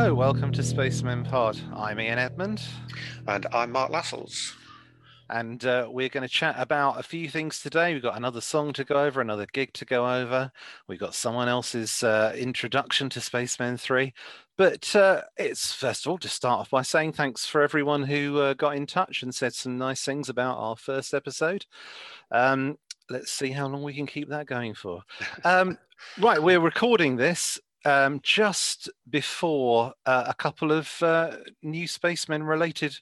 Hello, welcome to Spacemen Pod. I'm Ian Edmund. And I'm Mark Lassells. And uh, we're going to chat about a few things today. We've got another song to go over, another gig to go over. We've got someone else's uh, introduction to Spacemen 3. But uh, it's first of all to start off by saying thanks for everyone who uh, got in touch and said some nice things about our first episode. Um, let's see how long we can keep that going for. Um, right, we're recording this um, just before uh, a couple of uh, new spacemen related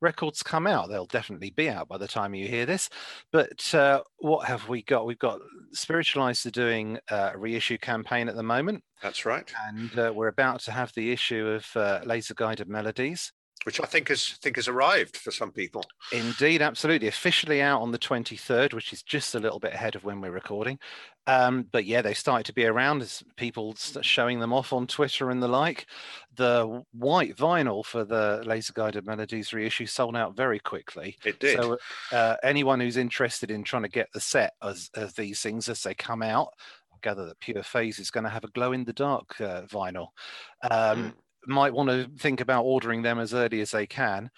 records come out. They'll definitely be out by the time you hear this. But uh, what have we got? We've got Spiritualized are doing a reissue campaign at the moment. That's right. And uh, we're about to have the issue of uh, Laser Guided Melodies which I think has think has arrived for some people. Indeed, absolutely. Officially out on the 23rd, which is just a little bit ahead of when we're recording. Um, but yeah, they started to be around as people showing them off on Twitter and the like. The white vinyl for the Laser Guided Melodies reissue sold out very quickly. It did. So uh, anyone who's interested in trying to get the set as, as these things as they come out, I gather that Pure Phase is going to have a glow in the dark uh, vinyl. Um, mm might want to think about ordering them as early as they can.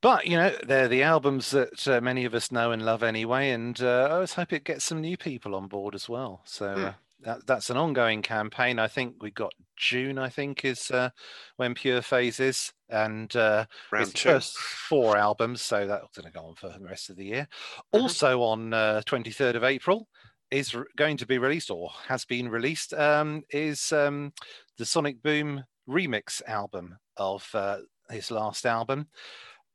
But you know, they're the albums that uh, many of us know and love anyway, and uh, I always hope it gets some new people on board as well. So mm. uh, that, that's an ongoing campaign. I think we got June. I think is uh, when Pure Phase is, and uh, Round it's first four albums, so that's going to go on for the rest of the year. Mm-hmm. Also on uh, twenty third of April is going to be released or has been released um, is um, the Sonic Boom remix album of uh, his last album.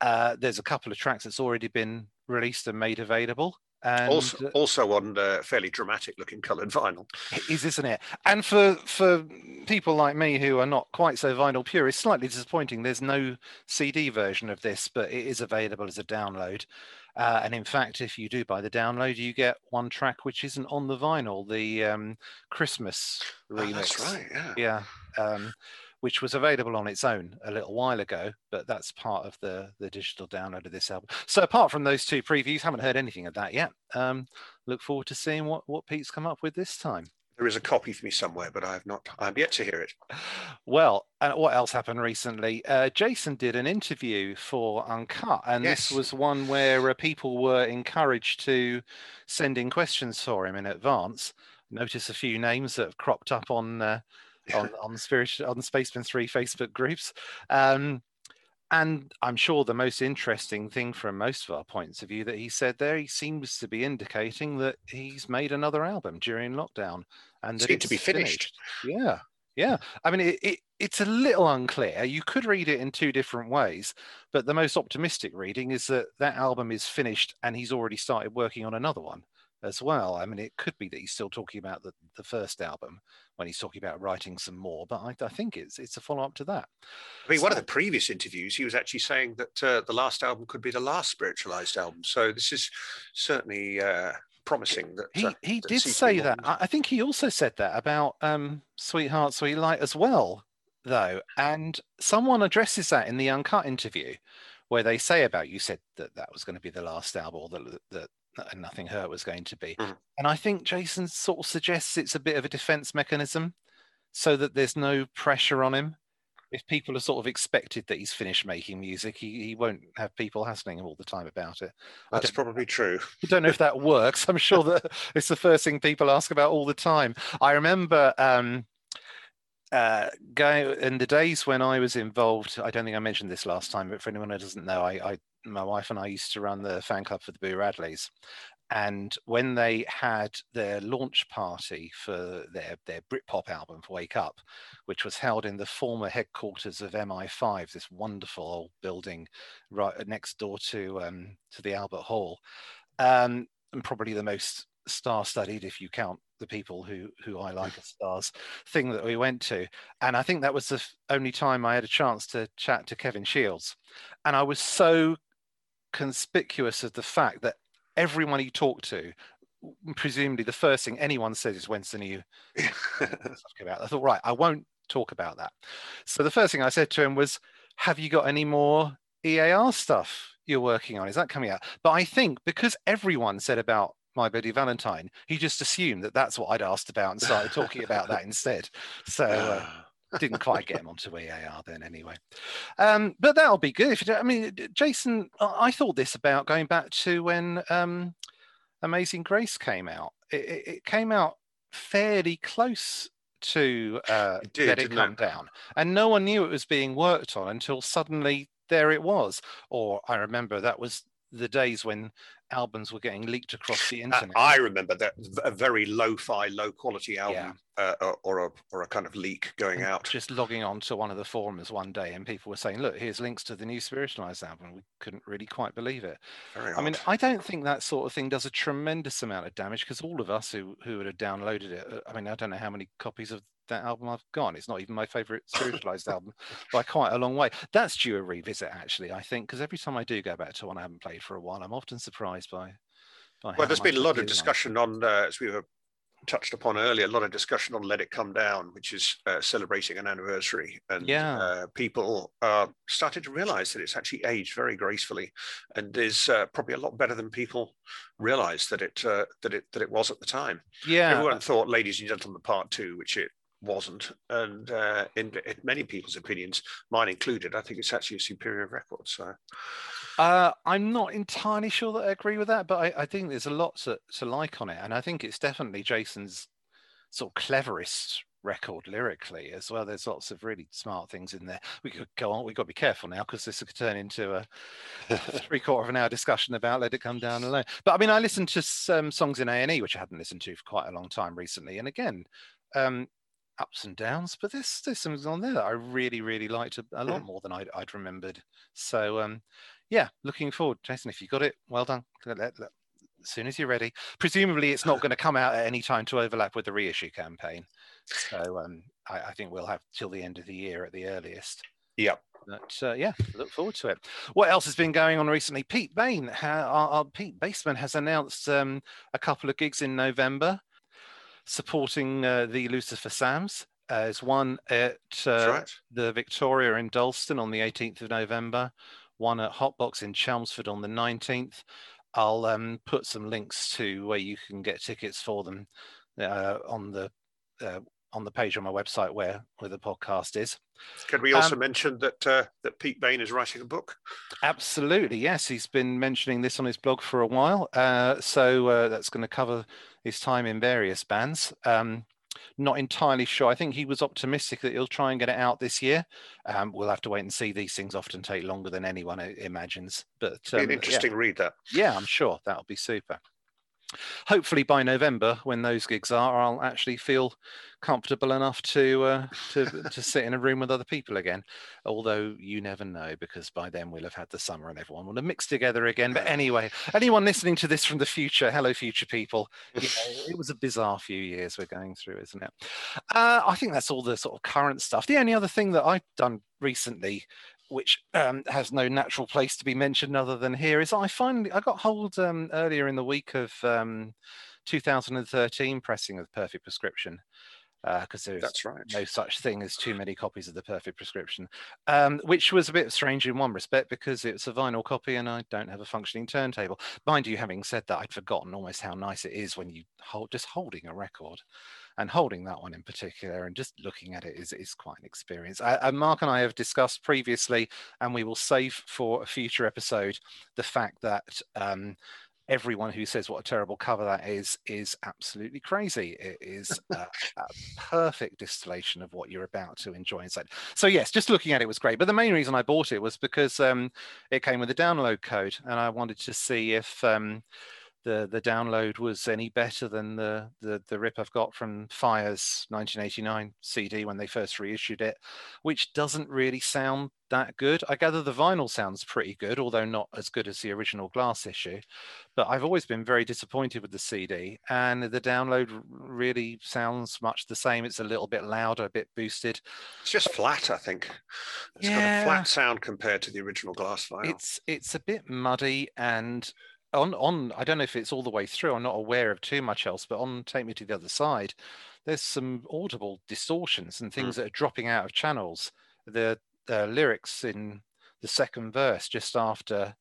Uh, there's a couple of tracks that's already been released and made available. And also, also on uh, fairly dramatic looking coloured vinyl. Is isn't it? And for for people like me who are not quite so vinyl pure, it's slightly disappointing. There's no CD version of this, but it is available as a download. Uh, and in fact, if you do buy the download, you get one track which isn't on the vinyl, the um, Christmas remix. Oh, that's right. Yeah. Yeah. Um, which was available on its own a little while ago, but that's part of the the digital download of this album. So apart from those two previews, haven't heard anything of that yet. Um, look forward to seeing what what Pete's come up with this time. There is a copy for me somewhere, but I have not. I'm yet to hear it. Well, uh, what else happened recently? Uh, Jason did an interview for Uncut, and yes. this was one where uh, people were encouraged to send in questions for him in advance. Notice a few names that have cropped up on uh, on, on the spirit on the Spacemen Three Facebook groups. Um, and I'm sure the most interesting thing from most of our points of view that he said there, he seems to be indicating that he's made another album during lockdown and that it's to be finished. finished. Yeah, yeah. I mean, it, it, it's a little unclear. You could read it in two different ways, but the most optimistic reading is that that album is finished and he's already started working on another one as well. I mean, it could be that he's still talking about the, the first album when he's talking about writing some more, but I, I think it's it's a follow up to that. I mean, so, one of the previous interviews, he was actually saying that uh, the last album could be the last spiritualized album. So this is certainly uh, promising. That he uh, he that did say that. I think he also said that about um, "Sweetheart, Sweet Light" as well, though, and someone addresses that in the uncut interview where they say about you said that that was going to be the last album or that, that and nothing hurt was going to be. Mm. And I think Jason sort of suggests it's a bit of a defense mechanism so that there's no pressure on him. If people are sort of expected that he's finished making music, he, he won't have people hassling him all the time about it. That's probably true. I don't know if that works. I'm sure that it's the first thing people ask about all the time. I remember um, uh, going in the days when I was involved. I don't think I mentioned this last time, but for anyone who doesn't know, I, I my wife and I used to run the fan club for the Boo Radleys. And when they had their launch party for their, their Britpop album for Wake Up, which was held in the former headquarters of MI5, this wonderful old building right next door to um, to the Albert Hall, um, and probably the most star-studied, if you count the people who who I like as stars, thing that we went to. And I think that was the only time I had a chance to chat to Kevin Shields, and I was so conspicuous of the fact that everyone he talked to, presumably the first thing anyone says is when's the new about. I thought, right, I won't talk about that. So the first thing I said to him was, "Have you got any more EAR stuff you're working on? Is that coming out?" But I think because everyone said about my Bloody Valentine, he just assumed that that's what I'd asked about and started talking about that instead. So. Uh, didn't quite get him onto EAR then anyway. Um, but that'll be good. If you, I mean, Jason, I thought this about going back to when um, Amazing Grace came out. It, it, came out fairly close to uh, it did, Let It Come it? Down, and no one knew it was being worked on until suddenly there it was. Or I remember that was the days when albums were getting leaked across the internet. I remember that a very low-fi, low-quality album, yeah. uh, or a or a kind of leak going and out. Just logging on to one of the forums one day, and people were saying, "Look, here's links to the new Spiritualized album." We couldn't really quite believe it. Very I odd. mean, I don't think that sort of thing does a tremendous amount of damage because all of us who who would have downloaded it, uh, I mean, I don't know how many copies of that album I've gone. It's not even my favorite spiritualized album by quite a long way. That's due a revisit, actually, I think, because every time I do go back to one I haven't played for a while, I'm often surprised by. by well, there's been a lot of discussion on, uh, as we were touched upon earlier, a lot of discussion on Let It Come Down, which is uh, celebrating an anniversary. And yeah. uh, people are started to realize that it's actually aged very gracefully and is uh, probably a lot better than people realized that it uh, that it that it was at the time. Yeah. Everyone thought Ladies and Gentlemen Part Two, which it wasn't. And uh, in, in, many people's opinions, mine included, I think it's actually a superior record. So uh, I'm not entirely sure that I agree with that, but I, I, think there's a lot to, to like on it. And I think it's definitely Jason's sort of cleverest record lyrically as well. There's lots of really smart things in there. We could go on. We've got to be careful now because this could turn into a three quarter of an hour discussion about "Let It Come Down Alone." But I mean, I listened to some songs in A and E which I hadn't listened to for quite a long time recently, and again, um, ups and downs, but there's there's some on there that I really really liked a, a lot more than I'd, I'd remembered. So um, yeah, looking forward, Jason. If you got it, well done. Let, let, as soon as you're ready. Presumably, it's not going to come out at any time to overlap with the reissue campaign. So um, I, I, think we'll have till the end of the year at the earliest. Yep. But uh, yeah, look forward to it. What else has been going on recently? Pete Bain, our, our Pete Bassman, has announced um, a couple of gigs in November supporting uh, the Lucifer Sams. Uh, there's one at uh, right. the Victoria in Dalston on the 18th of November, one at Hotbox in Chelmsford on the 19th. I'll um, put some links to where you can get tickets for them uh, on the uh, on the page on my website where where the podcast is. Can we also um, mention that uh, that Pete Bain is writing a book? Absolutely, yes. He's been mentioning this on his blog for a while. Uh, so uh, that's going to cover his time in various bands. Um, not entirely sure. I think he was optimistic that he'll try and get it out this year. Um, we'll have to wait and see. These things often take longer than anyone imagines. But um, an interesting yeah. read that. Yeah, I'm sure that'll be super hopefully by November, when those gigs are, I'll actually feel comfortable enough to uh, to to sit in a room with other people again. Although you never know, because by then we'll have had the summer and everyone will have mixed together again. But anyway, anyone listening to this from the future, hello, future people. You know, it was a bizarre few years we're going through, isn't it? Uh, I think that's all the sort of current stuff. The only other thing that I've done recently which um, has no natural place to be mentioned other than here, is I finally I got hold um, earlier in the week of um, 2013 pressing of Perfect Prescription because uh, there's That's right. no such thing as too many copies of the Perfect Prescription, um, which was a bit strange in one respect because it's a vinyl copy and I don't have a functioning turntable. Mind you, having said that, I'd forgotten almost how nice it is when you hold just holding a record and holding that one in particular and just looking at it is, is quite an experience. I, Mark and I have discussed previously, and we will save for a future episode the fact that um, everyone who says what a terrible cover that is is absolutely crazy. It is a, a, perfect distillation of what you're about to enjoy inside. So yes, just looking at it was great. But the main reason I bought it was because um, it came with a download code, and I wanted to see if um, the the download was any better than the the, the rip I've got from Fire's 1989 CD when they first reissued it, which doesn't really sound that good. I gather the vinyl sounds pretty good, although not as good as the original glass issue. But I've always been very disappointed with the CD, and the download really sounds much the same. It's a little bit louder, a bit boosted. It's just flat, I think. It's yeah. got a flat sound compared to the original glass vinyl. It's it's a bit muddy and on on I don't know if it's all the way through. I'm not aware of too much else, but on Take Me to the Other Side, there's some audible distortions and things mm. that are dropping out of channels. The, the lyrics in the second verse, just after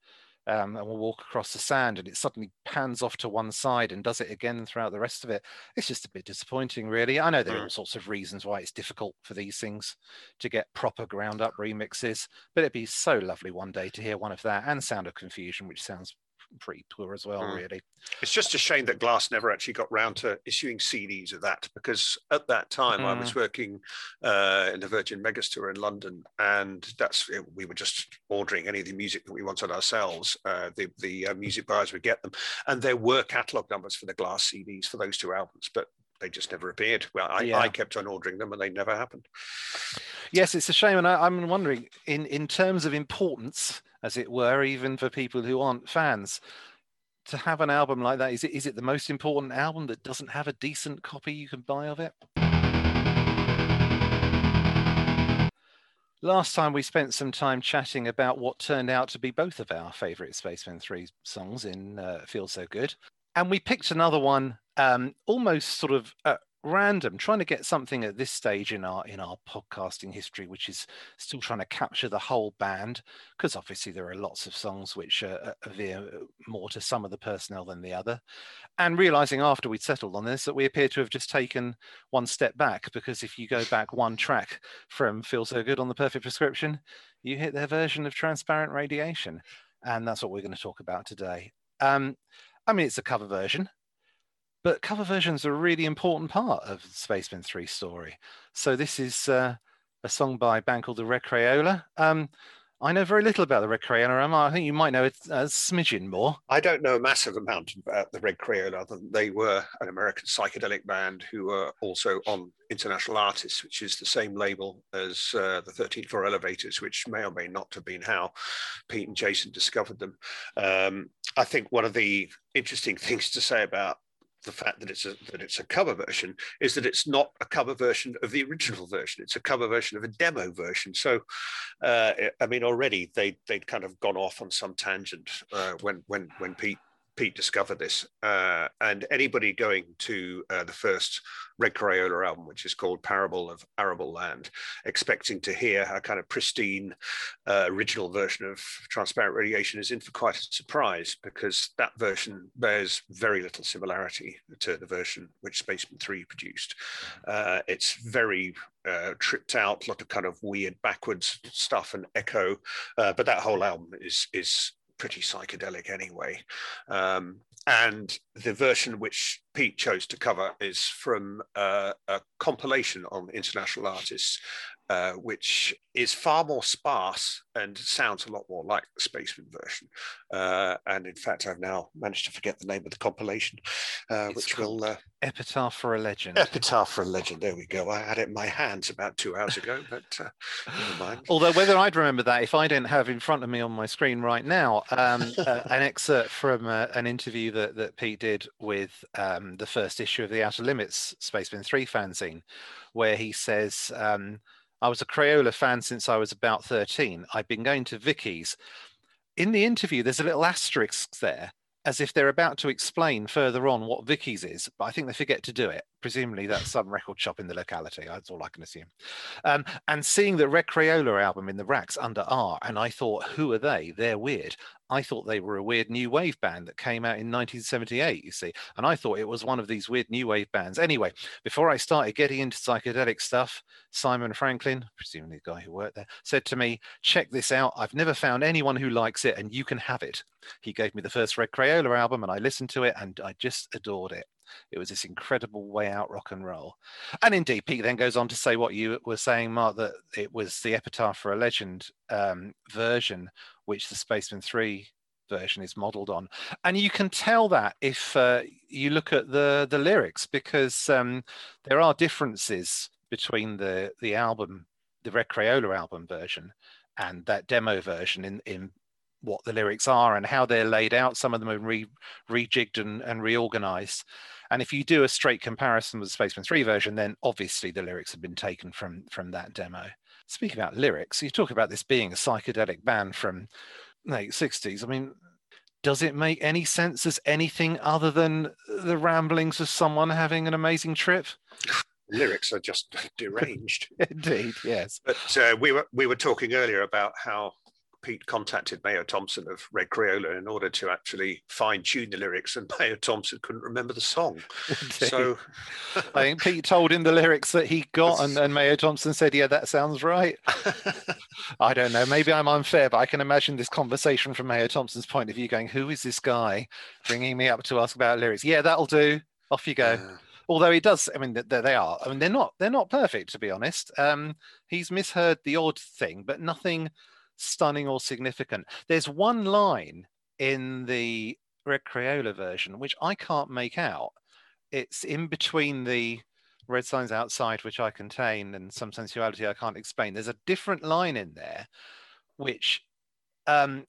um, and we'll walk across the sand and it suddenly pans off to one side and does it again throughout the rest of it. It's just a bit disappointing, really. I know there are mm. all sorts of reasons why it's difficult for these things to get proper ground up remixes, but it'd be so lovely one day to hear one of that and Sound of Confusion, which sounds pretty poor as well, mm. really. It's just a shame that Glass never actually got round to issuing CDs of that because at that time mm. I was mm. working uh, in the Virgin Megastore in London, and that's it, we were just ordering any of the music that we wanted ourselves. Uh, the the uh, music buyers would get them, and there were catalog numbers for the Glass CDs for those two albums, but they just never appeared. Well, I, yeah. I, kept on ordering them and they never happened. Yes, it's a shame. And I, am wondering, in, in terms of importance, as it were, even for people who aren't fans. To have an album like that, is it is it the most important album that doesn't have a decent copy you can buy of it? Last time we spent some time chatting about what turned out to be both of our favourite Spacemen 3 songs in uh, Feel So Good. And we picked another one um, almost sort of uh, random trying to get something at this stage in our in our podcasting history which is still trying to capture the whole band because obviously there are lots of songs which uh, veer more to some of the personnel than the other. And realizing after we'd settled on this that we appear to have just taken one step back because if you go back one track from feel so good on the perfect prescription you hit their version of transparent radiation. And that's what we're going to talk about today. Um, i mean it's a cover version but cover versions are a really important part of the Spacemen 3 story. So this is uh, a song by a band called the Red Crayola. Um, I know very little about the Red Crayola. I think you might know it a smidgen more. I don't know a massive amount about the Red Crayola. They were an American psychedelic band who were also on International Artists, which is the same label as uh, the 13th Floor Elevators, which may or may not have been how Pete and Jason discovered them. Um, I think one of the interesting things to say about the fact that it's a that it's a cover version is that it's not a cover version of the original version. It's a cover version of a demo version. So, uh, I mean, already they they'd kind of gone off on some tangent uh, when when when Pete Pete discovered this. Uh, and anybody going to uh, the first Red Crayola album, which is called Parable of Arable Land, expecting to hear a kind of pristine uh, original version of Transparent Radiation is in for quite a surprise because that version bears very little similarity to the version which Spacemen 3 produced. Uh, it's very uh, tripped out, a lot of kind of weird backwards stuff and echo, uh, but that whole album is is pretty psychedelic anyway. Um, and the version which Pete chose to cover is from uh, a compilation on international artists uh, which is far more sparse and sounds a lot more like the Spacemen version. Uh, and in fact, I've now managed to forget the name of the compilation, uh, which will uh, Epitaph for a Legend. Epitaph for a Legend. There we go. I had it in my hands about two hours ago, but uh, never mind. Although whether I'd remember that if I didn't have in front of me on my screen right now um, an excerpt from an interview that that Pete did with um, the first issue of the Outer Limits Spacemen Three fanzine, where he says. Um, I was a Crayola fan since I was about 13. I've been going to Vicky's. In the interview, there's a little asterisk there as if they're about to explain further on what Vicky's is, but I think they forget to do it. Presumably, that's some record shop in the locality. That's all I can assume. Um, and seeing the Red Crayola album in the racks under R, and I thought, who are they? They're weird. I thought they were a weird new wave band that came out in 1978, you see, and I thought it was one of these weird new wave bands. Anyway, before I started getting into psychedelic stuff, Simon Franklin, presumably the guy who worked there, said to me, Check this out. I've never found anyone who likes it, and you can have it. He gave me the first Red Crayola album, and I listened to it, and I just adored it. It was this incredible way out rock and roll. And indeed, Pete then goes on to say what you were saying, Mark, that it was the Epitaph for a Legend um, version which the Spacemen 3 version is modeled on. And you can tell that if uh, you look at the, the lyrics, because um, there are differences between the, the album, the Red Crayola album version, and that demo version in, in what the lyrics are and how they're laid out. Some of them are re, rejigged and, and reorganized. And if you do a straight comparison with the Spacemen 3 version, then obviously the lyrics have been taken from, from that demo. Speaking about lyrics, you talk about this being a psychedelic band from late 60s. I mean, does it make any sense as anything other than the ramblings of someone having an amazing trip? lyrics are just deranged. Indeed, yes. But uh, we were we were talking earlier about how Pete contacted Mayo Thompson of Red Crayola in order to actually fine tune the lyrics, and Mayo Thompson couldn't remember the song. so I think Pete told him the lyrics that he got, and, and Mayo Thompson said, "Yeah, that sounds right." I don't know. Maybe I'm unfair, but I can imagine this conversation from Mayo Thompson's point of view, going, "Who is this guy bringing me up to ask about lyrics?" Yeah, that'll do. Off you go. Although he does i mean they, they are i mean they're not they're not perfect to be honest um he's misheard the odd thing but nothing stunning or significant there's one line in the red crayola version which i can't make out it's in between the red signs outside which i contain and some sensuality i can't explain there's a different line in there which um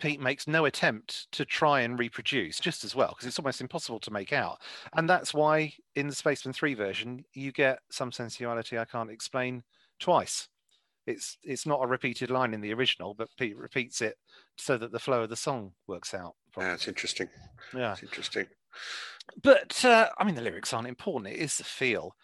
Pete makes no attempt to try and reproduce just as well because it's almost impossible to make out. And that's why in the Spacemen 3 version, you get some sensuality I can't explain twice. It's it's not a repeated line in the original, but Pete repeats it so that the flow of the song works out. Yeah, it's interesting. Yeah, it's interesting. But uh, I mean, the lyrics aren't important. It is the feel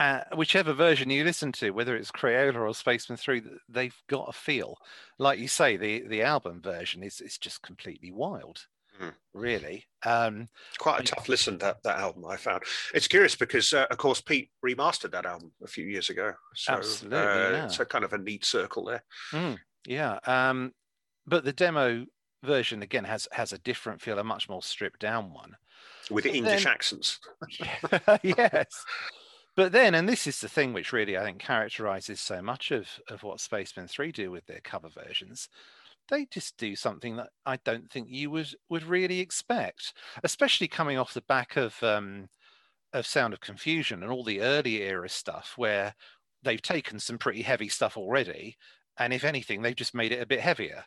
uh, whichever version you listen to, whether it's Crayola or Spacemen 3, they've got a feel. Like you say, the, the album version is, is just completely wild, mm. really. Um, Quite a tough listen, that, that album, I found. It's curious because, uh, of course, Pete remastered that album a few years ago. So, absolutely, uh, yeah. It's a kind of a neat circle there. Mm, yeah. Um, but the demo version, again, has, has a different feel, a much more stripped down one. With but English then, accents. yes. But then, and this is the thing which really I think characterizes so much of, of what Spacemen 3 do with their cover versions, they just do something that I don't think you would would really expect, especially coming off the back of um, of Sound of Confusion and all the early era stuff where they've taken some pretty heavy stuff already, and if anything, they've just made it a bit heavier.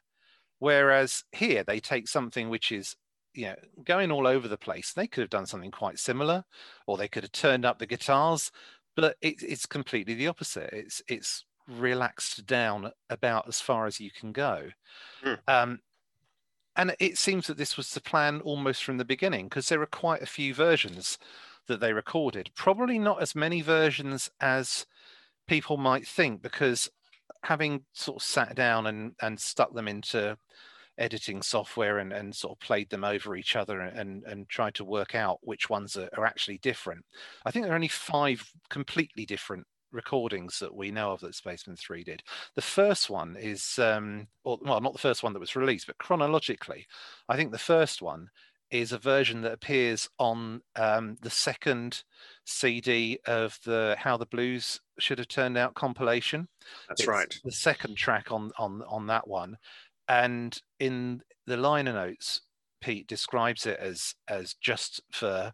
Whereas here they take something which is you know, going all over the place. They could have done something quite similar, or they could have turned up the guitars, but it, it's completely the opposite. It's it's relaxed down about as far as you can go. Mm. Um, and it seems that this was the plan almost from the beginning because there are quite a few versions that they recorded. Probably not as many versions as people might think, because having sort of sat down and, and stuck them into editing software and, and sort of played them over each other and, and tried to work out which ones are, are actually different. I think there are only five completely different recordings that we know of that Spacemen 3 did. The first one is, um, or, well, not the first one that was released, but chronologically, I think the first one is a version that appears on um, the second CD of the How the Blues Should Have Turned Out compilation. That's it's right. The second track on on on that one, and in the liner notes, Pete describes it as as just for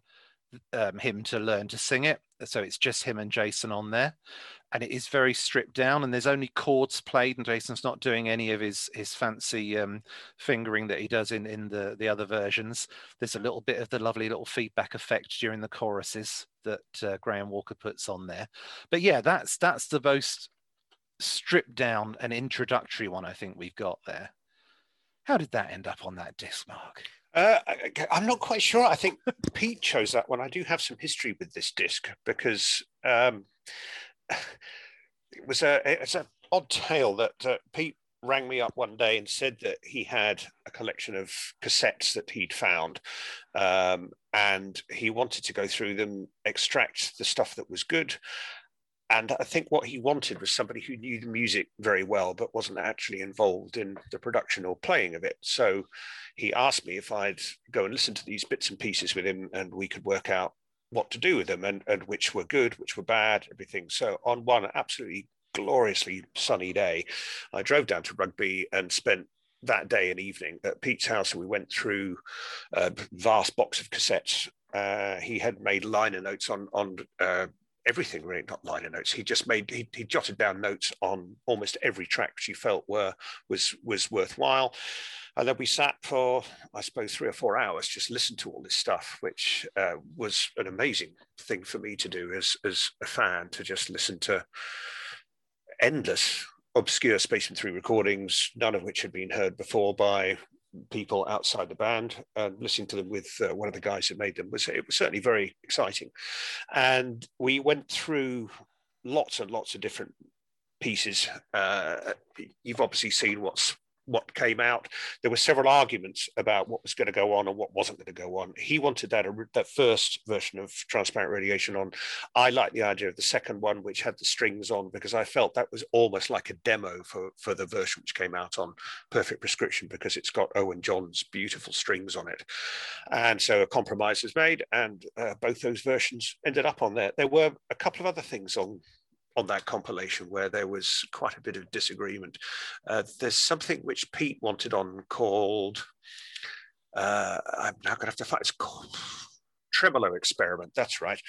um, him to learn to sing it. So it's just him and Jason on there, and it is very stripped down. And there's only chords played, and Jason's not doing any of his his fancy um, fingering that he does in in the the other versions. There's a little bit of the lovely little feedback effect during the choruses that uh, Graham Walker puts on there. But yeah, that's that's the most stripped down and introductory one I think we've got there. How did that end up on that disc, Mark? Uh, I'm not quite sure. I think Pete chose that one. I do have some history with this disc because um, it was a it's an odd tale that uh, Pete rang me up one day and said that he had a collection of cassettes that he'd found, um, and he wanted to go through them, extract the stuff that was good, and I think what he wanted was somebody who knew the music very well, but wasn't actually involved in the production or playing of it. So he asked me if I'd go and listen to these bits and pieces with him and we could work out what to do with them and, and which were good, which were bad, everything. So on one absolutely gloriously sunny day, I drove down to Rugby and spent that day and evening at Pete's house and we went through a vast box of cassettes. Uh, he had made liner notes on on uh, everything really, not liner notes. He just made he, he jotted down notes on almost every track which he felt were was was worthwhile. And then we sat for I suppose three or four hours just listened to all this stuff, which uh, was an amazing thing for me to do as as a fan to just listen to endless obscure Spacemen 3 recordings, none of which had been heard before by people outside the band and listening to them with uh, one of the guys who made them. Was it was certainly very exciting. And we went through lots and lots of different pieces. Uh, you've obviously seen what's what came out. There were several arguments about what was going to go on and what wasn't going to go on. He wanted that that first version of transparent radiation on. I like the idea of the second one, which had the strings on, because I felt that was almost like a demo for for the version which came out on Perfect Prescription, because it's got Owen John's beautiful strings on it, and so a compromise was made, and uh, both those versions ended up on there. There were a couple of other things on on that compilation where there was quite a bit of disagreement. Uh, there's something which Pete wanted on called, uh, I'm now going to have to find, it's called Tremolo Experiment, that's right.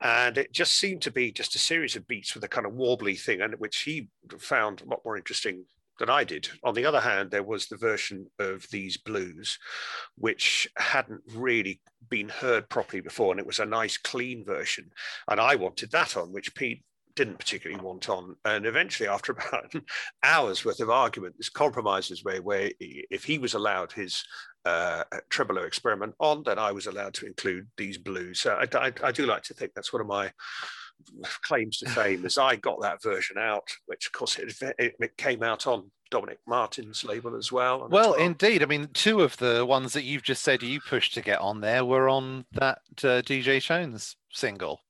And it just seemed to be just a series of beats with a kind of warbly thing, and which he found a lot more interesting than I did. On the other hand, there was the version of these blues, which hadn't really been heard properly before, and it was a nice, clean version. And I wanted that on, which Pete didn't particularly want on. And eventually, after about hours worth of argument, this compromise was made where if he was allowed his uh, tremolo experiment on, then I was allowed to include these blues. So I, I, I do like to think that's one of my claims to fame is I got that version out, which of course it, it, it came out on Dominic Martin's label as well. Well, indeed. I mean, two of the ones that you've just said you pushed to get on there were on that uh, DJ Shones single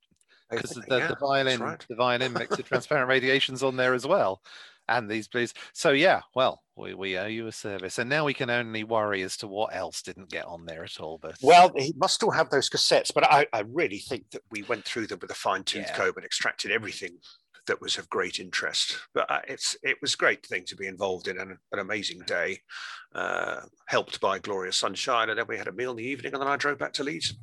because the, yeah, the, violin, right. the violin mix of transparent radiations on there as well, and these blues. So yeah, well, we, we owe you a service, and now we can only worry as to what else didn't get on there at all. But well, he must still have those cassettes, but I, I really think that we went through them with a fine tooth yeah. comb and extracted everything that was of great interest. But uh, it's it was a great thing to be involved in an, an amazing day, uh, helped by glorious sunshine, and then we had a meal in the evening, and then I drove back to Leeds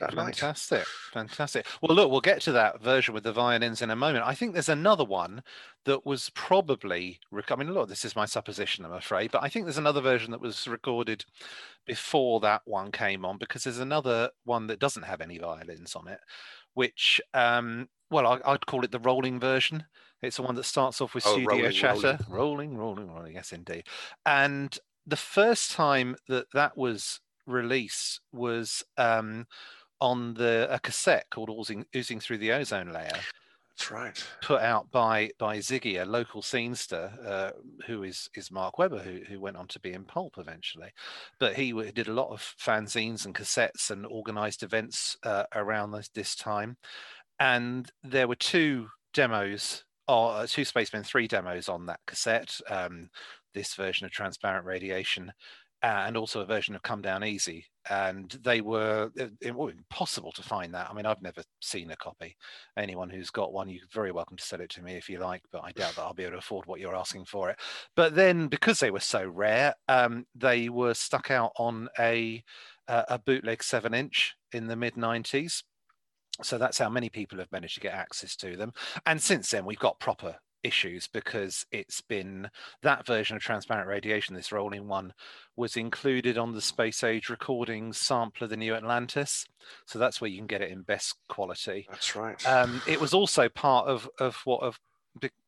that fantastic, night. Fantastic, Well, look, we'll get to that version with the violins in a moment. I think there's another one that was probably. I mean, look, this is my supposition, I'm afraid, but I think there's another version that was recorded before that one came on because there's another one that doesn't have any violins on it, which um, well, I, would call it the rolling version. It's the one that starts off with oh, studio rolling, chatter, rolling. rolling, rolling, rolling. Yes, indeed. And the first time that that was released was um, on the a cassette called oozing, oozing through the ozone layer. That's right. Put out by by Ziggy, a local scenester, uh, who is is Mark Webber, who who went on to be in Pulp eventually. But he did a lot of fanzines and cassettes and organised events uh, around this, this time and there were two demos or uh, two spacemen three demos on that cassette um, this version of transparent radiation and also a version of come down easy. And they were it, it was impossible to find that. I mean i've never seen a copy. Anyone who's got one you're very welcome to sell it to me if you like but i doubt that i'll be able to afford what you're asking for it. But then because they were so rare um, they were stuck out on a a bootleg seven inch in the mid 90s so that's how many people have managed to get access to them. And since then, we've got proper issues because it's been that version of transparent radiation, this rolling one, was included on the space age recordings sample of the new Atlantis. So that's where you can get it in best quality. That's right. Um, it was also part of, of what have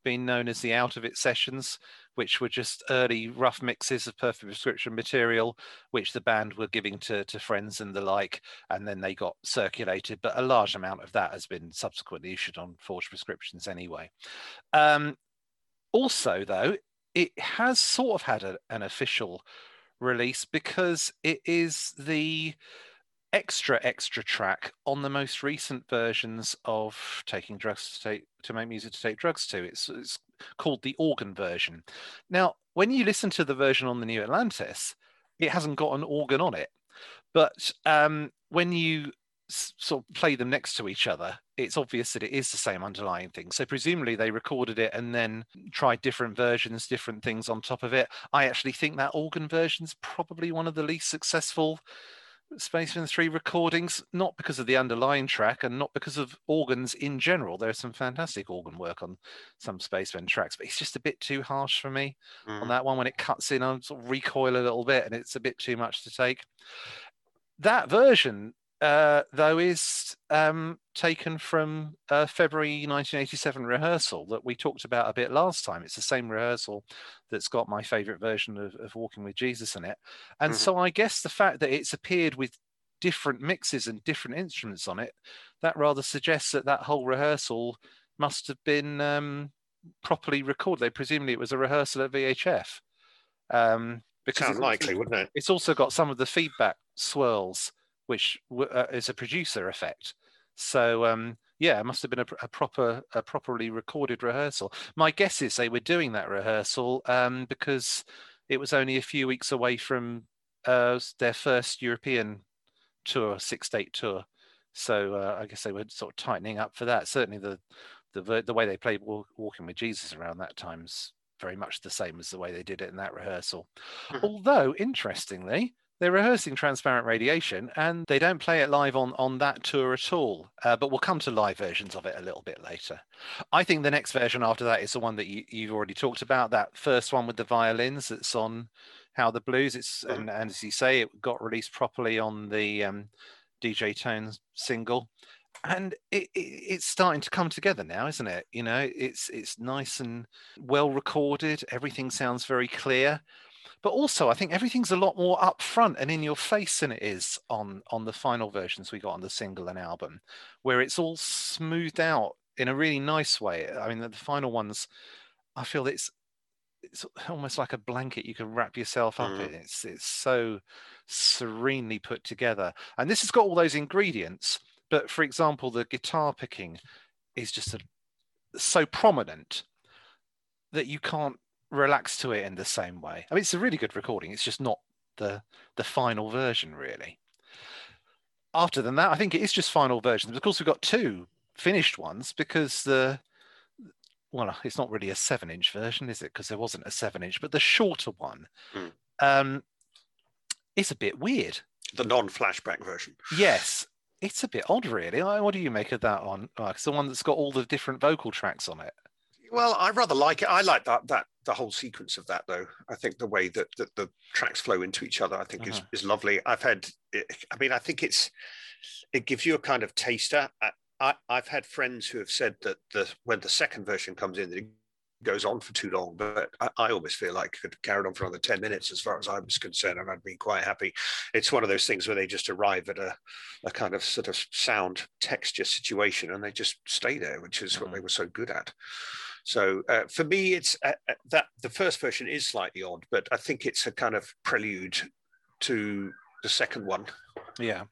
been known as the out of it sessions, which were just early rough mixes of perfect prescription material, which the band were giving to, to friends and the like, and then they got circulated. But a large amount of that has been subsequently issued on forged prescriptions anyway. Um, also, though, it has sort of had a, an official release because it is the extra extra track on the most recent versions of taking drugs to take to make music to take drugs to. It's, it's called the organ version. Now when you listen to the version on the new atlantis it hasn't got an organ on it. But um, when you s- sort of play them next to each other it's obvious that it is the same underlying thing. So presumably they recorded it and then tried different versions different things on top of it. I actually think that organ version is probably one of the least successful Spacemen 3 recordings, not because of the underlying track and not because of organs in general. There's some fantastic organ work on some Spacemen tracks, but it's just a bit too harsh for me mm. on that one. When it cuts in, I sort of recoil a little bit and it's a bit too much to take. That version uh, though, is um, taken from a February 1987 rehearsal that we talked about a bit last time. It's the same rehearsal that's got my favorite version of, of Walking with Jesus in it. And mm-hmm. so I guess the fact that it's appeared with different mixes and different instruments on it, that rather suggests that that whole rehearsal must have been um, properly recorded. They presumably it was a rehearsal at VHF. Um, because Sound likely, wouldn't it? It's also got some of the feedback swirls, which uh, is a producer effect. So um, yeah, it must have been a, a, proper, a properly recorded rehearsal. My guess is they were doing that rehearsal um, because it was only a few weeks away from uh, their first European tour, six date tour. So uh, I guess they were sort of tightening up for that. Certainly the the the way they played Walking with Jesus around that time's very much the same as the way they did it in that rehearsal. Mm-hmm. Although interestingly, they're rehearsing transparent radiation and they don't play it live on on that tour at all. Uh, but we'll come to live versions of it a little bit later. I think the next version after that is the one that you, you've already talked about that first one with the violins that's on how the blues. It's and, and as you say it got released properly on the um, dj tones single. And it, it, it's starting to come together now isn't it? You know it's it's nice and well recorded. Everything sounds very clear but also I think everything's a lot more upfront and in your face than it is on on the final versions we got on the single and album, where it's all smoothed out in a really nice way. I mean, the, the final ones, I feel it's it's almost like a blanket you can wrap yourself up mm. in. It's it's so serenely put together, and this has got all those ingredients. But for example, the guitar picking is just a, so prominent that you can't relax to it in the same way. I mean, it's a really good recording. It's just not the the final version, really. After than that, I think it is just final versions. Of course, we've got two finished ones because the well, it's not really a seven-inch version, is it? Because there wasn't a seven-inch, but the shorter one, mm. um, it's a bit weird. The non-flashback version. Yes, it's a bit odd, really. What do you make of that one? Oh, it's the one that's got all the different vocal tracks on it. Well, I rather like it. I like that that the whole sequence of that though. I think the way that, that the tracks flow into each other, I think uh-huh. is is lovely. I've had, I mean, I think it's it gives you a kind of taster. I, have had friends who have said that the when the second version comes in, that it goes on for too long. But I, I almost feel like it could carry on for another ten minutes, as far as I was concerned, and I'd be quite happy. It's one of those things where they just arrive at a, a kind of sort of sound texture situation, and they just stay there, which is uh-huh. what they were so good at. So uh, for me, it's uh, uh, that the first version is slightly odd, but I think it's a kind of prelude to the second one. Yeah.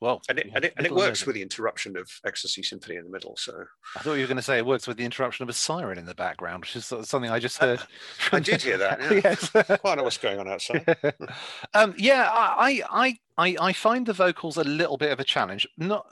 Well, and it, and it, and it works with the interruption of Ecstasy Symphony in the middle. So I thought you were going to say it works with the interruption of a siren in the background, which is something I just heard. I did hear that. Yeah. yes, quite know what's going on outside. um, yeah, I, I, I, I find the vocals a little bit of a challenge. Not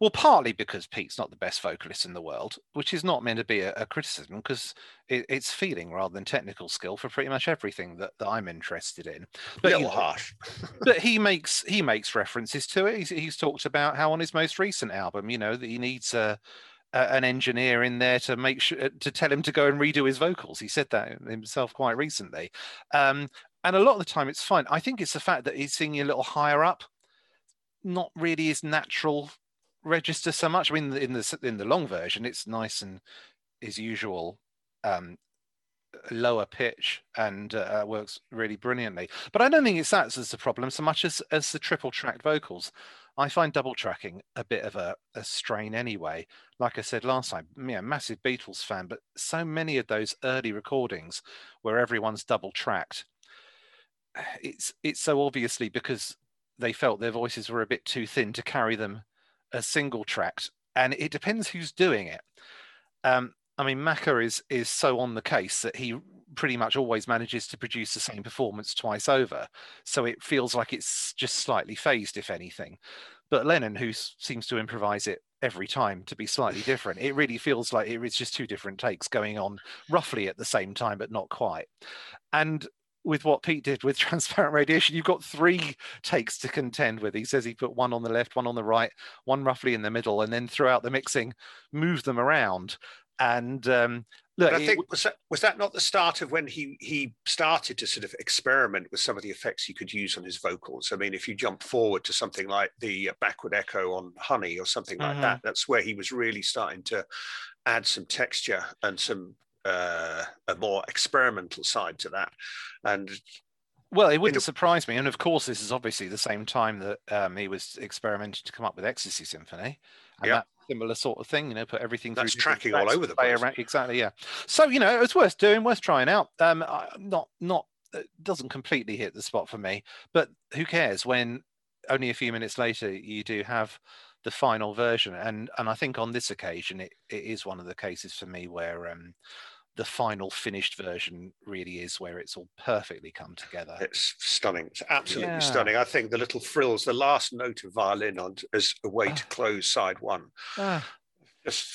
well, partly because Pete's not the best vocalist in the world, which is not meant to be a, a criticism because it, it's feeling rather than technical skill for pretty much everything that, that I'm interested in. But, little you know, harsh. but he makes he makes references to it. He's, he's talked about how on his most recent album, you know, that he needs a an engineer in there to make sure to tell him to go and redo his vocals. He said that himself quite recently, um, and a lot of the time it's fine. I think it's the fact that he's singing a little higher up, not really his natural register so much. I mean, in the in the long version, it's nice and his usual um, lower pitch and uh, works really brilliantly. But I don't think it's that as the problem so much as as the triple tracked vocals. I find double tracking a bit of a, a strain anyway. Like I said last time, yeah, massive Beatles fan, but so many of those early recordings where everyone's double tracked, it's it's so obviously because they felt their voices were a bit too thin to carry them a single tracked, and it depends who's doing it. Um, I mean, Macca is is so on the case that he pretty much always manages to produce the same performance twice over, so it feels like it's just slightly phased, if anything. But Lennon, who seems to improvise it every time to be slightly different, it really feels like it's just two different takes going on roughly at the same time, but not quite. And with what Pete did with transparent radiation, you've got three takes to contend with. He says he put one on the left, one on the right, one roughly in the middle, and then throughout the mixing, move them around. And um, look, I think was that was that not the start of when he he started to sort of experiment with some of the effects he could use on his vocals? I mean, if you jump forward to something like the backward echo on Honey or something like mm-hmm. that, that's where he was really starting to add some texture and some uh, a more experimental side to that. And well, it wouldn't surprise me. And of course, this is obviously the same time that um, he was experimenting to come up with Ecstasy Symphony. And that similar sort of thing, you know, put everything that's tracking all over the place. Around. Exactly, yeah. So, you know, it's worth doing, worth trying out. Um, not, not it doesn't completely hit the spot for me. But who cares when only a few minutes later you do have the final version? And and I think on this occasion it, it is one of the cases for me where um, the final finished version really is where it's all perfectly come together. It's stunning. It's absolutely yeah. stunning. I think the little frills, the last note of violin on as a way to ah. close side one. Uh,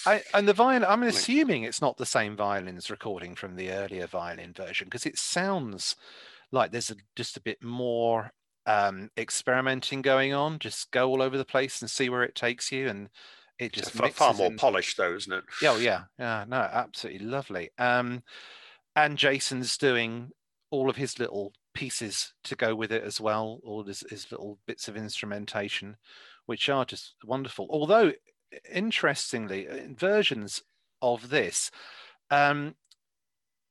I, and the violin, I'm assuming it's not the same violins recording from the earlier violin version because it sounds like there's a, just a bit more um, experimenting going on. Just go all over the place and see where it takes you. And it just far, far more in. polished, though, isn't it? Yeah, oh, yeah, yeah. No, absolutely lovely. Um, and Jason's doing all of his little pieces to go with it as well, all his, his little bits of instrumentation, which are just wonderful. Although interestingly, versions of this, um,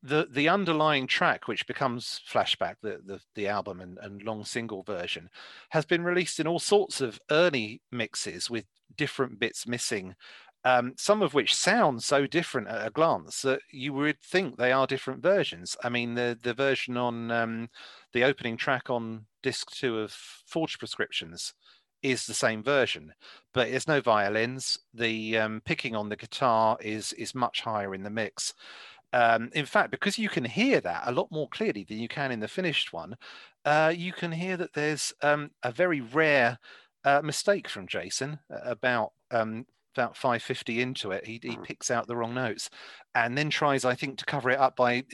the the underlying track, which becomes Flashback, the the, the album and, and long single version, has been released in all sorts of early mixes with different bits missing. Um, some of which sound so different at a glance that you would think they are different versions. I mean, the the version on um, the opening track on disc two of Forged Prescriptions is the same version, but there's no violins. The um, picking on the guitar is is much higher in the mix. Um, in fact, because you can hear that a lot more clearly than you can in the finished one, uh, you can hear that there's um, a very rare uh, mistake from Jason about um, about 550 into it, he, he picks out the wrong notes and then tries, I think, to cover it up by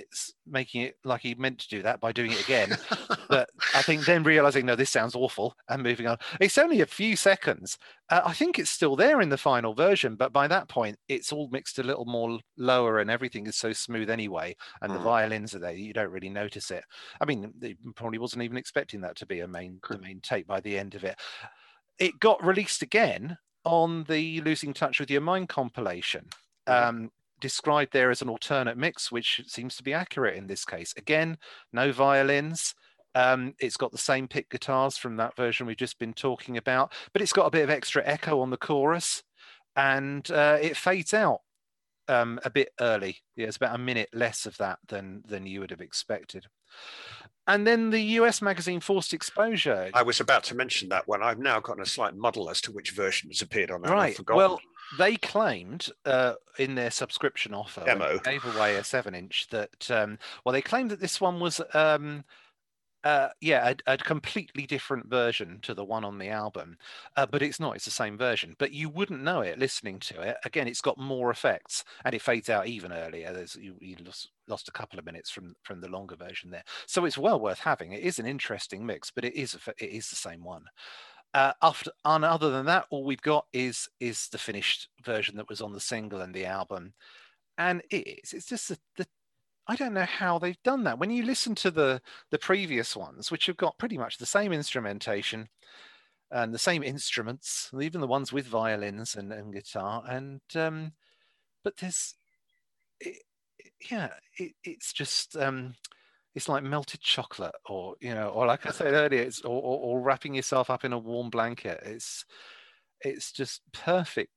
making it like he meant to do that by doing it again. but I think then realizing, no, this sounds awful and moving on. It's only a few seconds. Uh, I think it's still there in the final version, but by that point, it's all mixed a little more lower and everything is so smooth anyway. And mm. the violins are there, you don't really notice it. I mean, probably wasn't even expecting that to be a main, the main take by the end of it. It got released again on the Losing Touch with Your Mind compilation, um, described there as an alternate mix, which seems to be accurate in this case. Again, no violins. Um, it's got the same pick guitars from that version we've just been talking about, but it's got a bit of extra echo on the chorus and uh, it fades out um, a bit early. Yeah, it's about a minute less of that than than you would have expected. And then the US magazine Forced Exposure. I was about to mention that one. I've now gotten a slight muddle as to which version has appeared on that. Right. Well, they claimed uh, in their subscription offer, Demo. gave away a seven inch, that, um, well, they claimed that this one was um, uh, yeah, a, a, completely different version to the one on the album, uh, but it's not. It's the same version, but you wouldn't know it listening to it. Again, it's got more effects, and it fades out even earlier. There's you, you lost, lost a couple of minutes from from the longer version there, so it's well worth having. It is an interesting mix, but it is it is the same one. Uh, after and other than that, all we've got is is the finished version that was on the single and the album, and it is. It's just the, the I don't know how they've done that. When you listen to the the previous ones, which have got pretty much the same instrumentation and the same instruments, even the ones with violins and, and guitar, and um, but there's, it, yeah, it, it's just um, it's like melted chocolate, or you know, or like I said earlier, it's or, or, or wrapping yourself up in a warm blanket. It's it's just perfect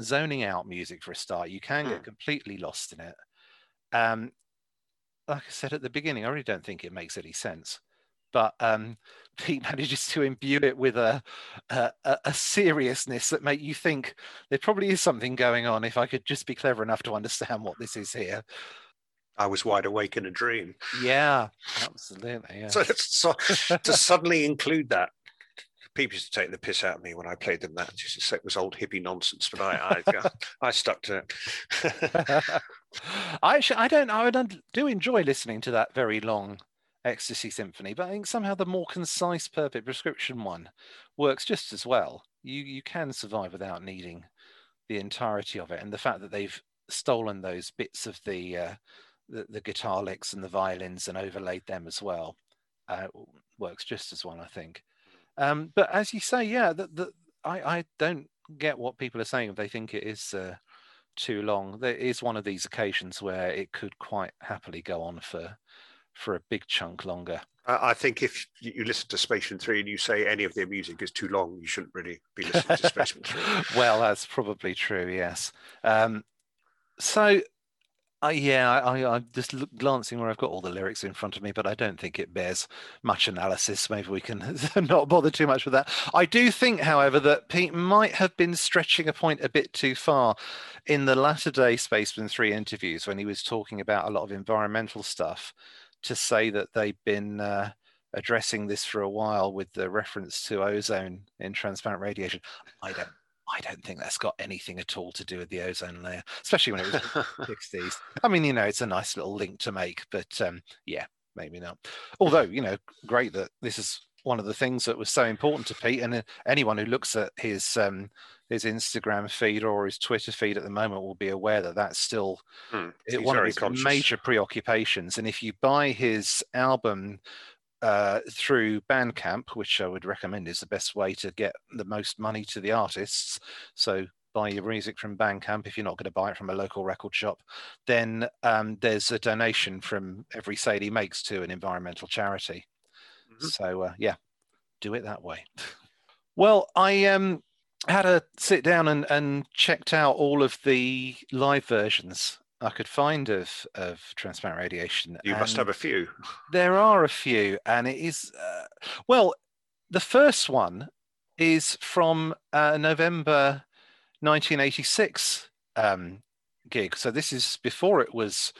zoning out music for a start. You can get hmm. completely lost in it. Um, like I said at the beginning, I really don't think it makes any sense. But um, Pete manages to imbue it with a, a, a seriousness that make you think there probably is something going on. If I could just be clever enough to understand what this is here. I was wide awake in a dream. Yeah, absolutely. Yeah. So, so to suddenly include that people used to take the piss out of me when I played them that. Just to say it was old hippie nonsense, but I I, I stuck to it. I actually, I don't I do enjoy listening to that very long Ecstasy Symphony, but I think somehow the more concise Perfect Prescription one works just as well. You you can survive without needing the entirety of it, and the fact that they've stolen those bits of the uh, the, the guitar licks and the violins and overlaid them as well uh, works just as well, I think. Um, but as you say, yeah, the, the, I, I don't get what people are saying if they think it is uh, too long. There is one of these occasions where it could quite happily go on for for a big chunk longer. I think if you listen to Spacemen 3 and you say any of their music is too long, you shouldn't really be listening to Spacemen 3. well, that's probably true, yes. Um, so Uh, yeah, I, am just look, glancing where I've got all the lyrics in front of me, but I don't think it bears much analysis. Maybe we can not bother too much with that. I do think, however, that Pete might have been stretching a point a bit too far in the latter day Spacemen 3 interviews when he was talking about a lot of environmental stuff to say that they've been uh, addressing this for a while with the reference to ozone in transparent radiation. I don't I don't think that's got anything at all to do with the ozone layer, especially when it was 60s. I mean, you know, it's a nice little link to make, but um, yeah, maybe not. Although, you know, great that this is one of the things that was so important to Pete. And uh, anyone who looks at his um, his Instagram feed or his Twitter feed at the moment will be aware that that's still mm, one of his conscious. major preoccupations. And if you buy his album uh, through Bandcamp, which I would recommend is the best way to get the most money to the artists. So buy your music from Bandcamp if you're not going to buy it from a local record shop. Then um, there's a donation from every sale he makes to an environmental charity. Mm-hmm. So uh, yeah, do it that way. well, I um, had a sit down and, and checked out all of the live versions I could find of of transparent radiation. You must have a few. There are a few, and it is uh, well. The first one is from uh, November 1986 um, gig. So this is before it was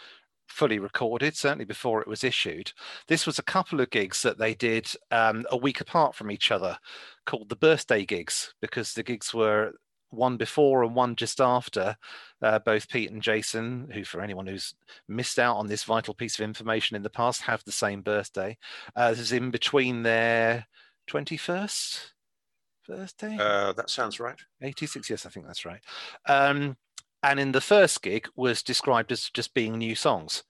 fully recorded, certainly before it was issued. This was a couple of gigs that they did um, a week apart from each other, called the birthday gigs, because the gigs were one before and one just after, uh, both Pete and Jason, who, for anyone who's missed out on this vital piece of information in the past, have the same birthday. Uh, this is in between their 21st birthday. Uh, that sounds right. 86, yes, I think that's right. Um, and in the first gig was described as just being new songs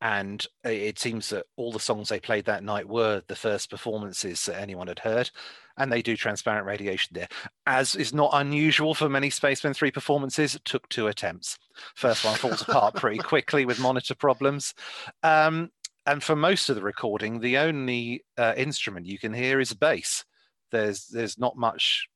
and it seems that all the songs they played that night were the first performances that anyone had heard and they do transparent radiation there as is not unusual for many Spacemen 3 performances it took two attempts first one falls apart pretty quickly with monitor problems um, and for most of the recording the only uh, instrument you can hear is bass there's there's not much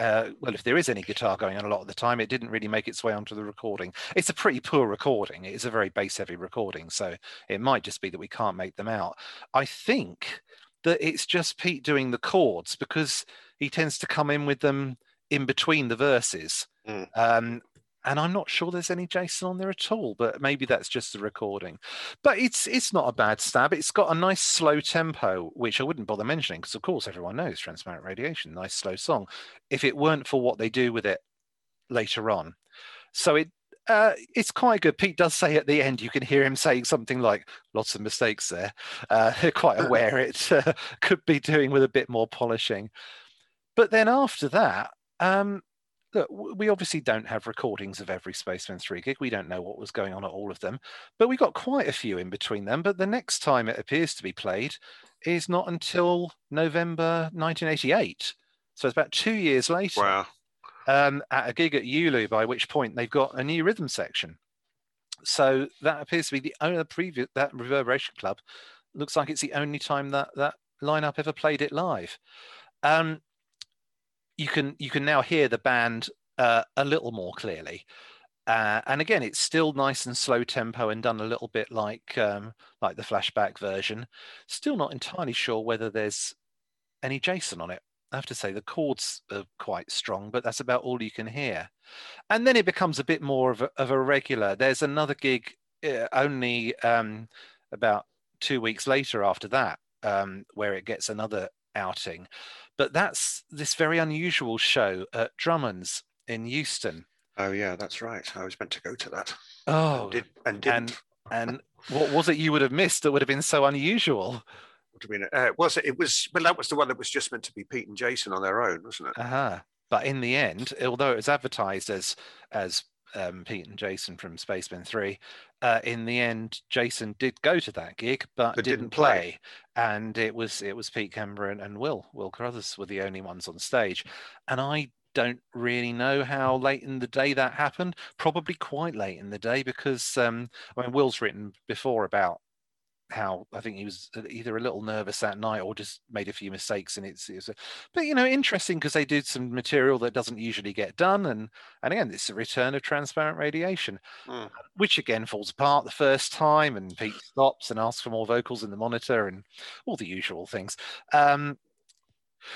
uh, well, if there is any guitar going on a lot of the time, it didn't really make its way onto the recording. It's a pretty poor recording. It's a very bass heavy recording. So it might just be that we can't make them out. I think that it's just Pete doing the chords because he tends to come in with them in between the verses. Mm. Um, and I'm not sure there's any Jason on there at all, but maybe that's just the recording. But it's it's not a bad stab. It's got a nice slow tempo, which I wouldn't bother mentioning because, of course, everyone knows Transparent Radiation, nice slow song. If it weren't for what they do with it later on, so it uh, it's quite good. Pete does say at the end, you can hear him saying something like, "Lots of mistakes there." Uh, quite aware it uh, could be doing with a bit more polishing. But then after that, um, look, we obviously don't have recordings of every Spacemen 3 gig. We don't know what was going on at all of them, but we got quite a few in between them. But the next time it appears to be played is not until November 1988. So it's about two years later. Wow. Um, at a gig at ULU, by which point they've got a new rhythm section. So that appears to be the only previous that Reverberation Club looks like it's the only time that that lineup ever played it live. Um, you can you can now hear the band uh, a little more clearly. Uh, and again, it's still nice and slow tempo and done a little bit like um, like the flashback version. Still not entirely sure whether there's any Jason on it. I have to say the chords are quite strong, but that's about all you can hear. And then it becomes a bit more of a, of a regular. There's another gig uh, only um, about two weeks later after that, um, where it gets another outing. But that's this very unusual show at Drummond's in Euston. Oh yeah, that's right. I was meant to go to that. Oh, and did and. And, and what was it you would have missed that would have been so unusual? What do you mean? Uh, was it? It was. Well, that was the one that was just meant to be Pete and Jason on their own, wasn't it? Uh huh. But in the end, although it was advertised as as um, Pete and Jason from Spaceman 3. Uh, in the end, Jason did go to that gig, but, but didn't, didn't play. play. And it was it was Pete Kember and Will Will Carruthers were the only ones on stage. And I don't really know how late in the day that happened. Probably quite late in the day because um, I mean Will's written before about how I think he was either a little nervous that night or just made a few mistakes. And it's, it's a, but you know, interesting because they did some material that doesn't usually get done. And and again, it's a return of transparent radiation, mm. which again falls apart the first time. And Pete stops and asks for more vocals in the monitor and all the usual things. Um,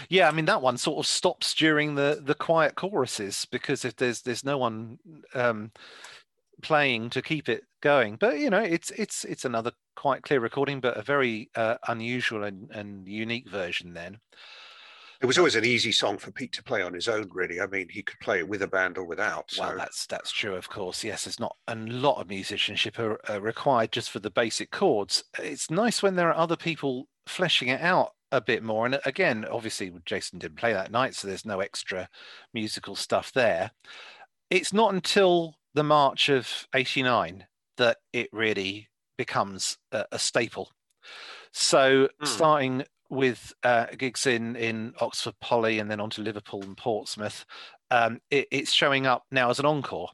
yeah, I mean that one sort of stops during the the quiet choruses because if there's there's no one um, playing to keep it going. But you know, it's it's it's another quite clear recording, but a very uh, unusual and, and unique version. Then it was always an easy song for Pete to play on his own. Really, I mean, he could play it with a band or without. So. Well, that's that's true, of course. Yes, there's not a lot of musicianship are, are required just for the basic chords. It's nice when there are other people fleshing it out a bit more. And uh, again, obviously, Jason didn't play that night, so there's no extra musical stuff there. It's not until the March of 89 that it really becomes a, a staple. So mm. starting with uh, gigs in in Oxford Poly and then on to Liverpool and Portsmouth, um, it, it's showing up now as an encore.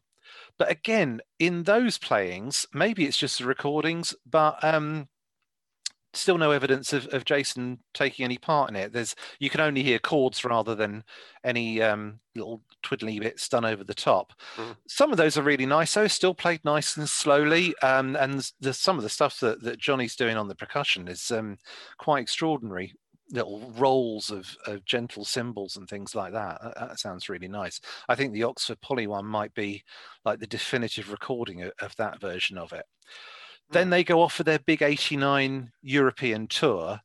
But again, in those playings, maybe it's just the recordings, but um, still no evidence of, of Jason taking any part in it. There's you can only hear chords rather than any um, little twiddly bits done over the top. Mm. Some of those are really nice, though, still played nice and slowly. Um, and the, some of the stuff that, that Johnny's doing on the percussion is um, quite extraordinary. Little rolls of, of gentle cymbals and things like that. that. that. sounds really nice. I think the Oxford Poly one might be like the definitive recording of, of that version of it. Then hmm. they go off for their big 89 European tour,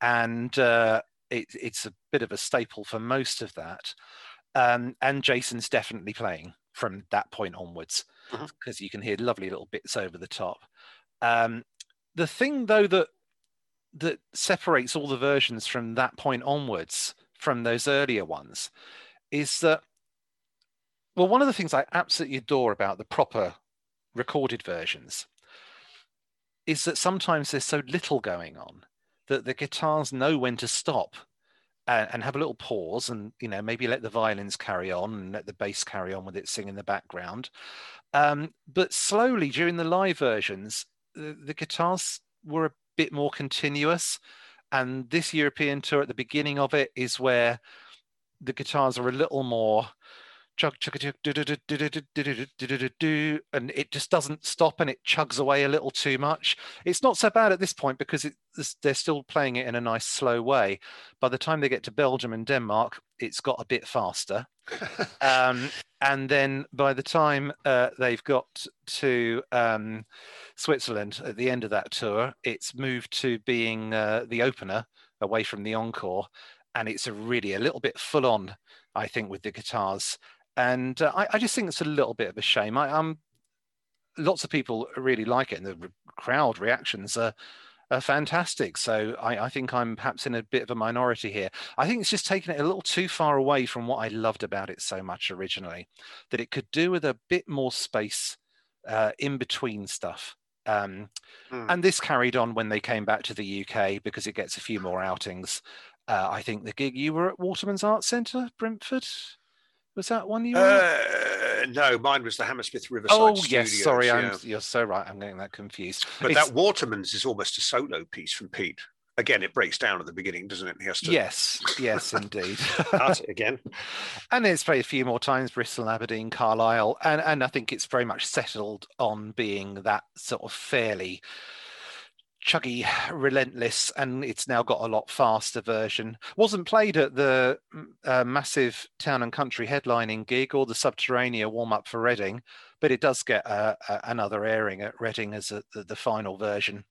and uh, it, it's a bit of a staple for most of that. Um, and Jason's definitely playing from that point onwards because mm-hmm. you can hear lovely little bits over the top. Um, the thing, though, that that separates all the versions from that point onwards from those earlier ones is that well one of the things i absolutely adore about the proper recorded versions is that sometimes there's so little going on that the guitars know when to stop and, and, have a little pause and you know maybe let the violins carry on and let the bass carry on with it sing in the background. Um, but slowly during the live versions the, the guitars were a bit more continuous. And this european tour at the beginning of it is where the guitars are a little more chug chug and it just doesn't stop and it chugs away a little too much. It's not so bad at this point because it, they're still playing it in a nice slow way. By the time they get to Belgium and Denmark, it's got a bit faster. um, and then by the time uh, they've got to um, Switzerland at the end of that tour, it's moved to being uh, the opener away from the encore. And it's a really a little bit full on, I think, with the guitars and uh, I, I, just think it's a little bit of a shame. I, um, lots of people really like it, and the crowd reactions are, are fantastic. So I, I, think I'm perhaps in a bit of a minority here. I think it's just taken it a little too far away from what I loved about it so much originally, that it could do with a bit more space uh, in between stuff. Um, mm. And this carried on when they came back to the UK because it gets a few more outings. Uh, I think the gig you were at Waterman's Art Centre, Brentford. Was that one you? Uh, no, mine was the Hammersmith Riverside. Oh Studios, yes, sorry, yeah. you're so right. I'm getting that confused. But it's... that Waterman's is almost a solo piece from Pete. Again, it breaks down at the beginning, doesn't it? He has to. Yes, yes, indeed. It again. and it's played a few more times: Bristol, Aberdeen, Carlisle, and and I think it's very much settled on being that sort of fairly chuggy, relentless, and it's now got a lot faster version. Wasn't played at the mm, uh, massive town and country headlining gig or the Subterranea warm up for Reading, but it does get uh, another airing at Reading as a, the, the, final version.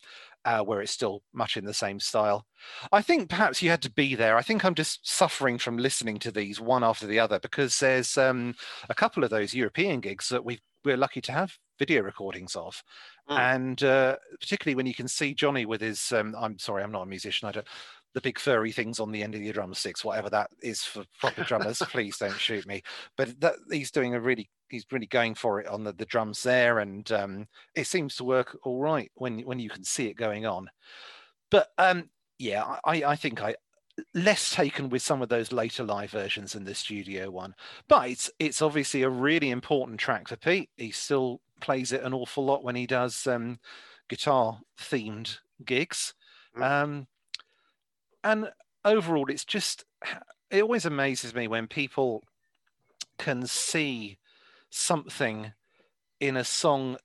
Uh, where it's still much in the same style. I think perhaps you had to be there. I think I'm just suffering from listening to these one after the other because there's um, a couple of those European gigs that we we're lucky to have video recordings of. Mm. And uh, particularly when you can see Johnny with his, um, I'm sorry, I'm not a musician. I don't, the big furry things on the end of your drumsticks, whatever that is for proper drummers. please don't shoot me. But that, he's doing a really, he's really going for it on the, the drums there, and um, it seems to work all right when when you can see it going on. But um, yeah, I, I think I less taken with some of those later live versions than the studio one. But it's it's obviously a really important track for Pete. He still plays it an awful lot when he does um, guitar themed gigs. Mm. Um, and overall, it's just, it always amazes me when people can see something in a song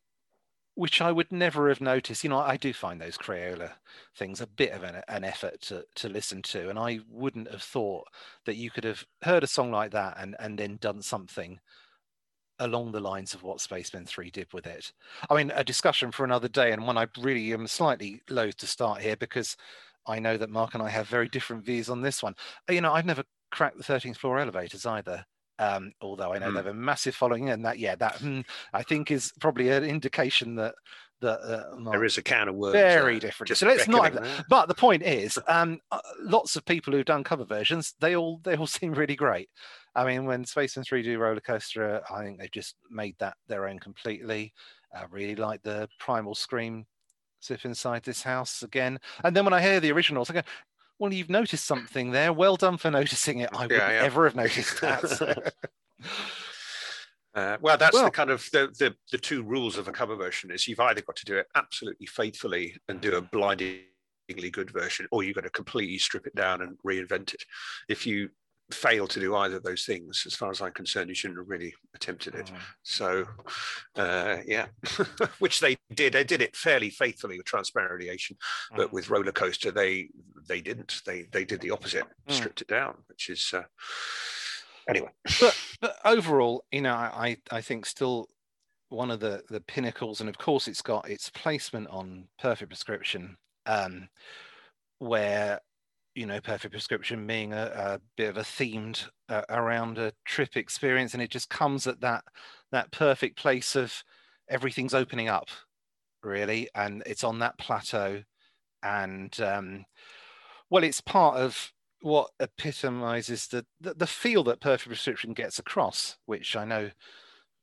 which I would never have noticed. You know, I do find those Crayola things a bit of an, an, effort to, to listen to. And I wouldn't have thought that you could have heard a song like that and, and then done something along the lines of what Spacemen 3 did with it. I mean, a discussion for another day, and one I really am slightly loath to start here because I know that Mark and I have very different views on this one. You know, I've never cracked the 13th floor elevators either. Um, although I know mm. they have a massive following, and that yeah, that mm, I think is probably an indication that that uh, there is a can of worms very different. So let's not. But the point is, um, uh, lots of people who've done cover versions, they all they all seem really great. I mean, when Spacemen 3 do Roller Coaster, I think they've just made that their own completely. I really like the Primal Scream Slip inside this house again. And then when I hear the originals, I go, well, you've noticed something there. Well done for noticing it. I would yeah, yeah. ever have noticed that. Uh, well, that's well, the kind of the, the, the two rules of a cover version is you've either got to do it absolutely faithfully and do a blindingly good version, or you've got to completely strip it down and reinvent it. If you fail to do either of those things, as far as I'm concerned, you shouldn't have really attempted it. Oh. So, uh, yeah, which they did. They did it fairly faithfully with Transparent Radiation, but mm. with Roller Coaster, they they didn't. They they did the opposite, mm. stripped it down, which is uh, anyway. but but overall, you know, I I think still one of the the pinnacles, and of course, it's got its placement on Perfect Prescription, um, where you know, Perfect Prescription being a, a bit of a themed uh, around a trip experience, and it just comes at that that perfect place of everything's opening up, really, and it's on that plateau, and um, well, it's part of what epitomizes the, the, the feel that Perfect Prescription gets across, which I know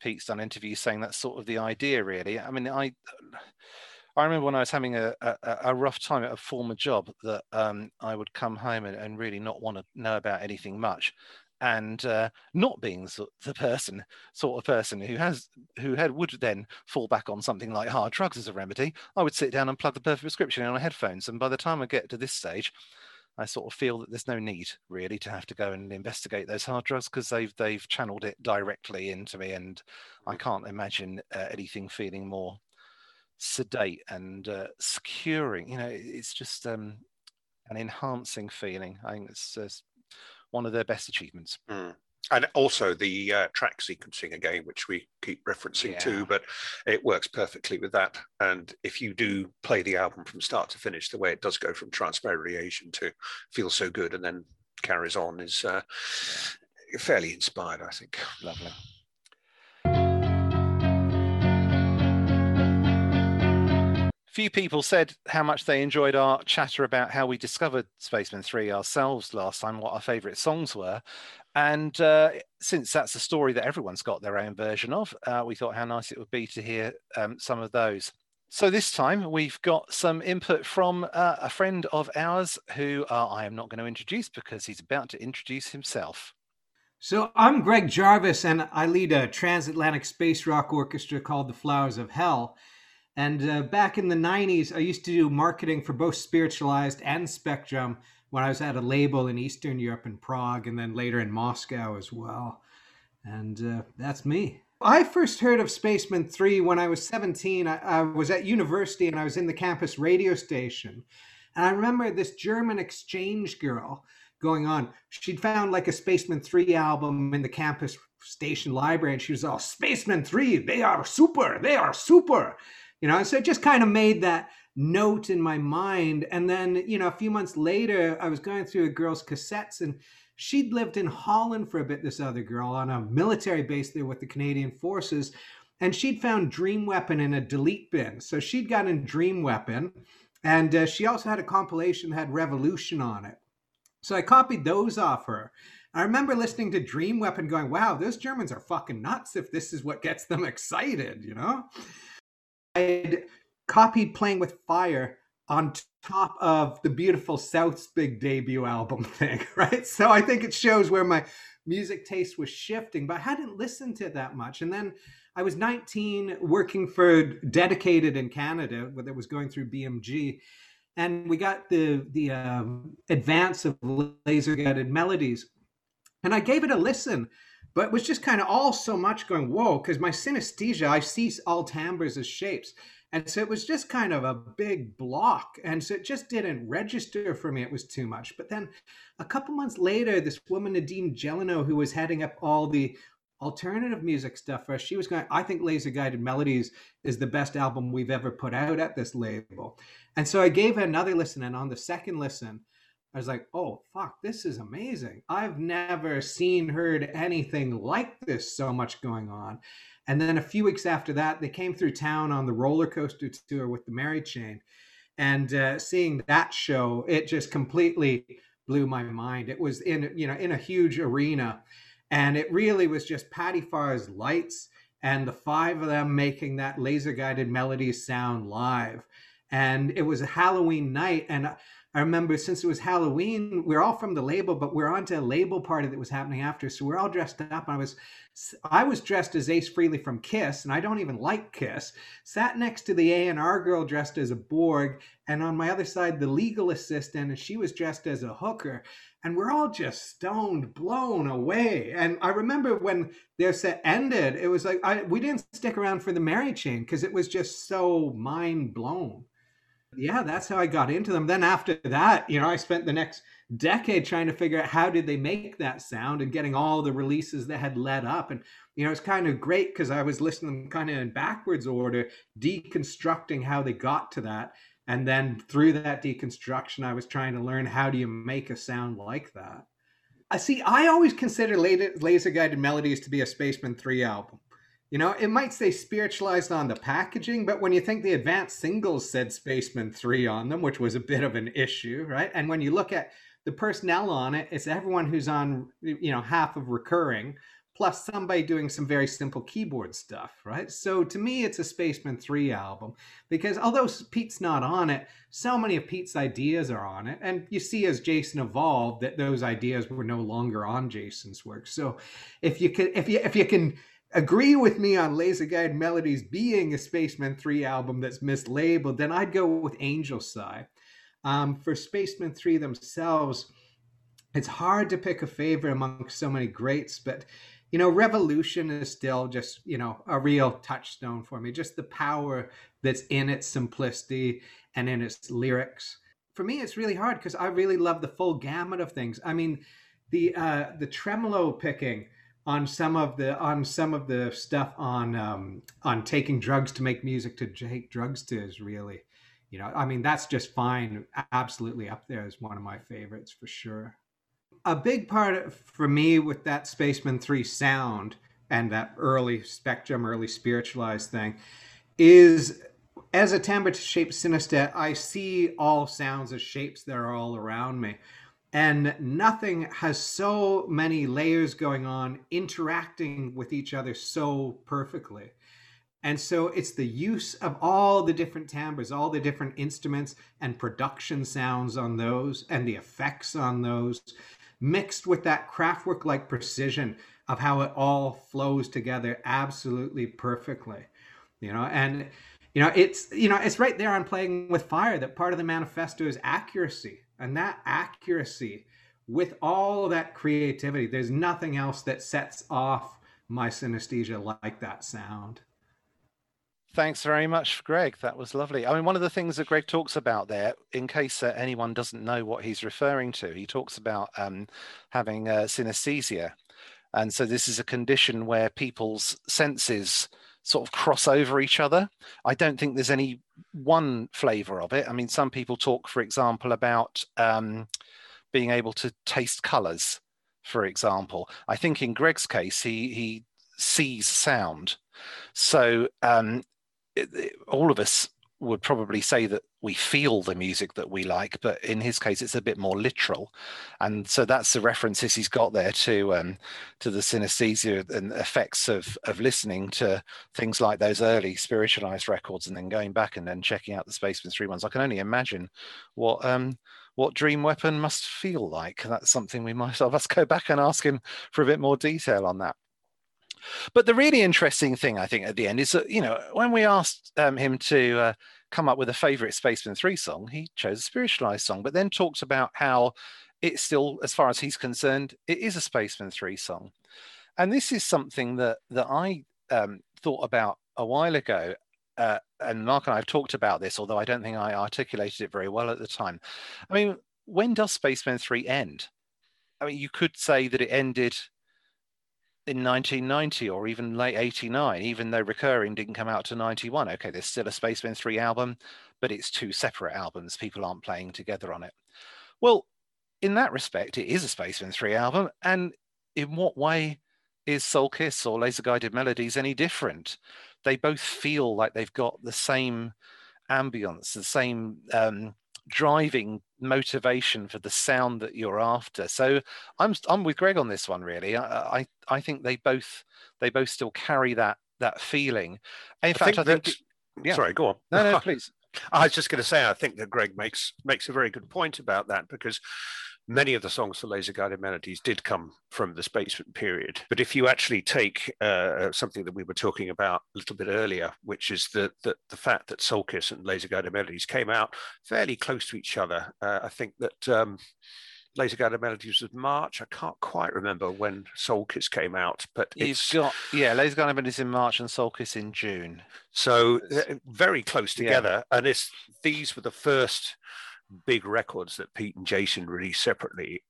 Pete's done interviews saying that's sort of the idea, really. I mean, I I remember when I was having a, a, a rough time at a former job that um, I would come home and, and, really not want to know about anything much. And uh, not being the person, sort of person who has, who had would then fall back on something like hard drugs as a remedy, I would sit down and plug the perfect prescription in on headphones. And by the time I get to this stage, I sort of feel that there's no need really to have to go and investigate those hard drugs because they've they've channeled it directly into me, and I can't imagine uh, anything feeling more sedate and uh, securing. You know, it's just um, an enhancing feeling. I think it's uh, one of their best achievements. Mm. And also the uh, track sequencing again, which we keep referencing yeah. to, but it works perfectly with that. And if you do play the album from start to finish, the way it does go from transparent radiation to feel so good and then carries on is uh, yeah. fairly inspired, I think. Lovely. Few people said how much they enjoyed our chatter about how we discovered Spacemen 3 ourselves last time, what our favourite songs were. And uh, since that's a story that everyone's got their own version of, uh, we thought how nice it would be to hear um, some of those. So this time we've got some input from uh, a friend of ours who uh, I am not going to introduce because he's about to introduce himself. So I'm Greg Jarvis, and I lead a transatlantic space rock orchestra called the Flowers of Hell. And uh, back in the 90s, I used to do marketing for both Spiritualized and Spectrum when I was at a label in Eastern Europe in Prague and then later in Moscow as well. And uh, that's me. I first heard of Spacemen 3 when I was 17. I, I, was at university and I was in the campus radio station. And I remember this German exchange girl going on. She'd found like a Spacemen 3 album in the campus station library and she was all, Spacemen 3, they are super, they are super you know so it just kind of made that note in my mind and then you know a few months later i was going through a girl's cassettes and she'd lived in holland for a bit this other girl on a military base there with the canadian forces and she'd found dream weapon in a delete bin. So she'd gotten dream weapon and uh, she also had a compilation that had revolution on it. So i copied those off her. I remember listening to Dream Weapon going, wow, those Germans are fucking nuts if this is what gets them excited, you know? I'd copied Playing with Fire on top of the beautiful South's big debut album thing, right? So I think it shows where my music taste was shifting, but I hadn't listened to it that much. And then I was 19 working for Dedicated in Canada, that was going through BMG. and we got the the um, advance of laser guided melodies, and I gave it a listen, but it was just kind of all so much going whoa because my synesthesia I see all timbres as shapes. And so it was just kind of a big block. And so it just didn't register for me. It was too much. But then a couple months later, this woman, Nadine Gelino, who was heading up all the alternative music stuff for us, she was going, I think Laser Guided Melodies is the best album we've ever put out at this label. And so I gave her another listen. And on the second listen, I was like, oh, fuck, this is amazing. I've never seen, heard anything like this, so much going on. And then a few weeks after that, they came through town on the roller coaster tour with the Mary Chain. And uh, seeing that show, it just completely blew my mind. It was in, you know, in a huge arena. And it really was just Paddy Farr's lights and the five of them making that laser guided melody sound live. And it was a Halloween night. And I remember since it was Halloween, we are all from the label, but we are onto a label party that was happening after. So we are all dressed up. I was I was dressed as Ace Frehley from Kiss, and I don't even like Kiss. Sat next to the A&R girl dressed as a Borg, and on my other side, the legal assistant, and she was dressed as a hooker. And we're all just stoned, blown away. And I remember when their set ended, it was like I, we didn't stick around for the Mary Chain because it was just so mind blown yeah, that's how I got into them. Then after that, you know, I spent the next decade trying to figure out how did they make that sound and getting all the releases that had led up. And you know, it's kind of great because I was listening kind of in backwards order, deconstructing how they got to that. And then through that deconstruction, I was trying to learn how do you make a sound like that. I see. I always consider Laser Guided Melodies to be a Spacemen Three album. You know, it might say spiritualized on the packaging, but when you think the advanced singles said Spacemen 3 on them, which was a bit of an issue, right? And when you look at the personnel on it, it's everyone who's on, you know, half of recurring, plus somebody doing some very simple keyboard stuff, right? So to me, it's a Spacemen 3 album because although Pete's not on it, so many of Pete's ideas are on it. And you see as Jason evolved that those ideas were no longer on Jason's work. So if you can, if you, if you can, agree with me on Laser Guide Melodies being a Spacemen 3 album that's mislabeled, then I'd go with Angel Sigh. Um, for Spacemen 3 themselves, it's hard to pick a favorite among so many greats, but you know, Revolution is still just, you know, a real touchstone for me. Just the power that's in its simplicity and in its lyrics. For me, it's really hard because I really love the full gamut of things. I mean, the uh, the tremolo picking on some of the on some of the stuff on um, on taking drugs to make music to take drugs to is really you know i mean that's just fine. Absolutely up there as one of my favorites for sure. A big part for me with that Spacemen 3 sound and that early spectrum early spiritualized thing is as a timbre shaped synesthete i see all sounds as shapes that are all around me and nothing has so many layers going on interacting with each other so perfectly. And so it's the use of all the different timbres all the different instruments and production sounds on those and the effects on those mixed with that Kraftwerk like precision of how it all flows together absolutely perfectly you know? And you know it's you know it's right there on playing with fire that part of the manifesto is accuracy and that accuracy with all that creativity there's nothing else that sets off my synesthesia like that sound Thanks very much, Greg. That was lovely. I mean, one of the things that Greg talks about there, in case uh, anyone doesn't know what he's referring to, he talks about um, having uh, synesthesia. And so this is a condition where people's senses sort of cross over each other. I don't think there's any one flavor of it. I mean, some people talk, for example, about um, being able to taste colors, for example. I think in Greg's case, he he sees sound. So um, it, it, all of us would probably say that we feel the music that we like, but in his case, it's a bit more literal, and so that's the references he's got there to um, to the synesthesia and effects of of listening to things like those early spiritualized records, and then going back and then checking out the Spacemen Three ones. I can only imagine what um, what Dream Weapon must feel like. That's something we might have us go back and ask him for a bit more detail on that. But the really interesting thing, I think, at the end is that you know when we asked um, him to uh, come up with a favorite Spacemen 3 song, he chose a spiritualized song, but then talked about how it's still, as far as he's concerned, it is a Spacemen 3 song. And this is something that, that I um, thought about a while ago. Uh, and Mark and I have talked about this, although I don't think I articulated it very well at the time. I mean, when does Spacemen 3 end? I mean, you could say that it ended in 1990 or even late 89, even though Recurring didn't come out to 91. Okay, there's still a Spacemen 3 album, but it's two separate albums. People aren't playing together on it. Well, in that respect, it is a Spacemen 3 album. And in what way is Soul Kiss or Laser Guided Melodies any different? They both feel like they've got the same ambience, the same um, driving motivation for the sound that you're after. So I'm I'm with Greg on this one. Really, I I, I think they both they both still carry that that feeling. In I fact, think I think. yeah. Sorry, go on. No, no, please. I was just going to say, I think that Greg makes makes a very good point about that because many of the songs for Laser Guided Melodies did come from the Spacemen period. But if you actually take uh, something that we were talking about a little bit earlier, which is the, the, the fact that Soul Kiss and Laser Guided Melodies came out fairly close to each other, uh, I think that. Um, Laser Guided Melodies was March. I can't quite remember when Soul Kiss came out, but You've got yeah, Laser Guided Melodies in March and Soul Kiss in June. So uh, very close together, yeah. and it's these were the first big records that Pete and Jason released separately.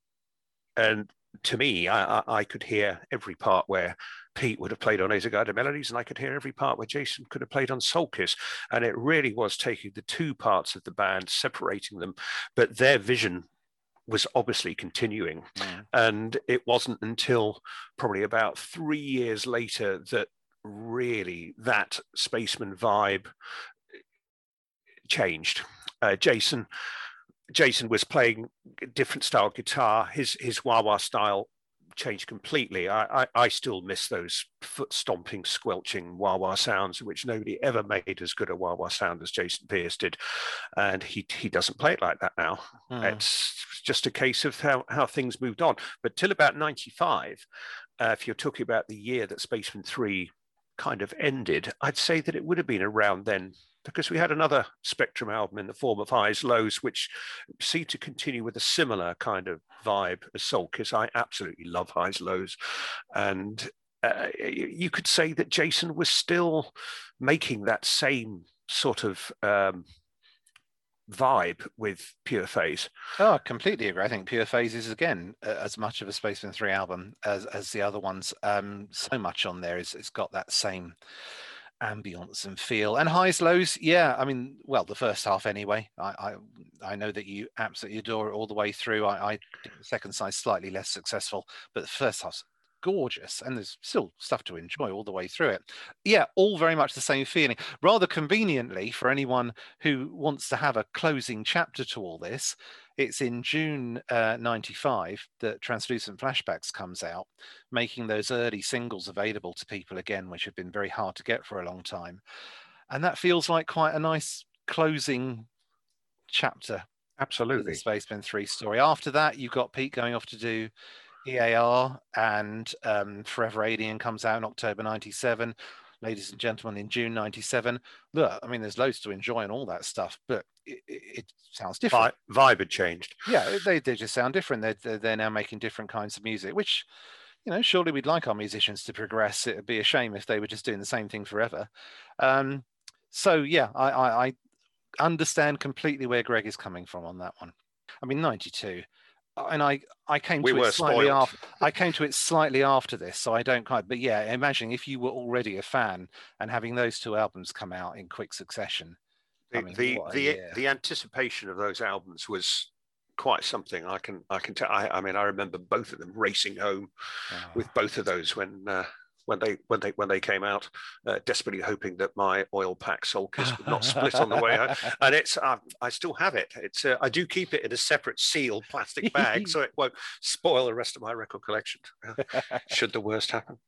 And to me, I, I, could hear every part where Pete would have played on Guided Melodies, and I could hear every part where Jason could have played on Soul Kiss. And it really was taking the two parts of the band, separating them, but their vision was obviously continuing. Mm. And it wasn't until probably about three years later that really that Spacemen vibe changed. Uh, Jason Jason was playing different style guitar. His his wah wah style changed completely. I, I, I still miss those foot stomping, squelching wah wah sounds, which nobody ever made as good a wah wah sound as Jason Pierce did, and he he doesn't play it like that now. Mm. It's just a case of how how things moved on. But till about ninety five, uh, if you're talking about the year that Spacemen Three kind of ended, I'd say that it would have been around then because we had another Spectrum album in the form of Highs Lows, which seemed to continue with a similar kind of vibe as Soul Kiss. I absolutely love Highs Lows. And uh, you could say that Jason was still making that same sort of um, vibe with Pure Phase. Oh, I completely agree. I think Pure Phase is again as much of a Spacemen Three album as as the other ones. Um, so much on there is it's got that same ambience and feel and highs lows yeah i mean well the first half anyway. I i, I know that you absolutely adore it all the way through. I, I second side slightly less successful but the first half's gorgeous and there's still stuff to enjoy all the way through it. Yeah all very much the same feeling. Rather conveniently for anyone who wants to have a closing chapter to all this it's in June uh, 95 that Translucent Flashbacks comes out, making those early singles available to people again, which have been very hard to get for a long time. And that feels like quite a nice closing chapter. Absolutely. The Spacemen 3 story. After that, you've got Pete going off to do EAR, and um, Forever Alien comes out in October 97 ladies and gentlemen, in June 97. Look, I mean, there's loads to enjoy and all that stuff, but it, it sounds different. vibe had changed. Yeah, they, they just sound different. They're, they're, they're now making different kinds of music, which, you know, surely we'd like our musicians to progress. It would be a shame if they were just doing the same thing forever. Um, so, yeah, I, I, I understand completely where Greg is coming from on that one. I mean, 92 and I I came we to it slightly after I came to it slightly after this, so I don't quite. But yeah, imagine if you were already a fan and having those two albums come out in quick succession. The I mean, the the, the, anticipation of those albums was quite something. I can I can tell. I, I mean, I remember both of them racing home oh. with both of those when uh, when they when they when they came out, uh, desperately hoping that my oil pack Soul would not split on the way home. And it's uh, I still have it. It's uh, I do keep it in a separate sealed plastic bag so it won't spoil the rest of my record collection. should the worst happen.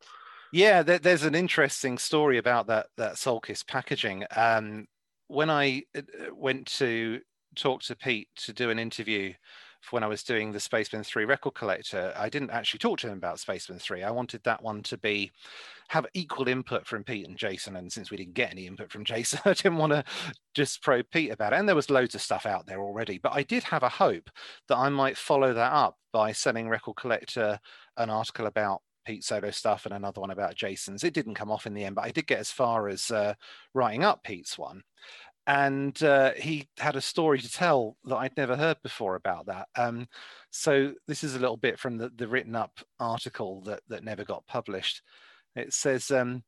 Yeah, there, there's an interesting story about that that Soul packaging. Um, when I uh, went to talk to Pete to do an interview when I was doing the Spacemen 3 record collector, I didn't actually talk to him about Spacemen 3. I wanted that one to be have equal input from Pete and Jason. And since we didn't get any input from Jason, I didn't want to just probe Pete about it. And there was loads of stuff out there already. But I did have a hope that I might follow that up by sending Record Collector an article about Pete solo stuff and another one about Jason's. It didn't come off in the end, but I did get as far as uh, writing up Pete's one. And uh, he had a story to tell that I'd never heard before about that. Um, so this is a little bit from the, the written up article that, that never got published. It says, um,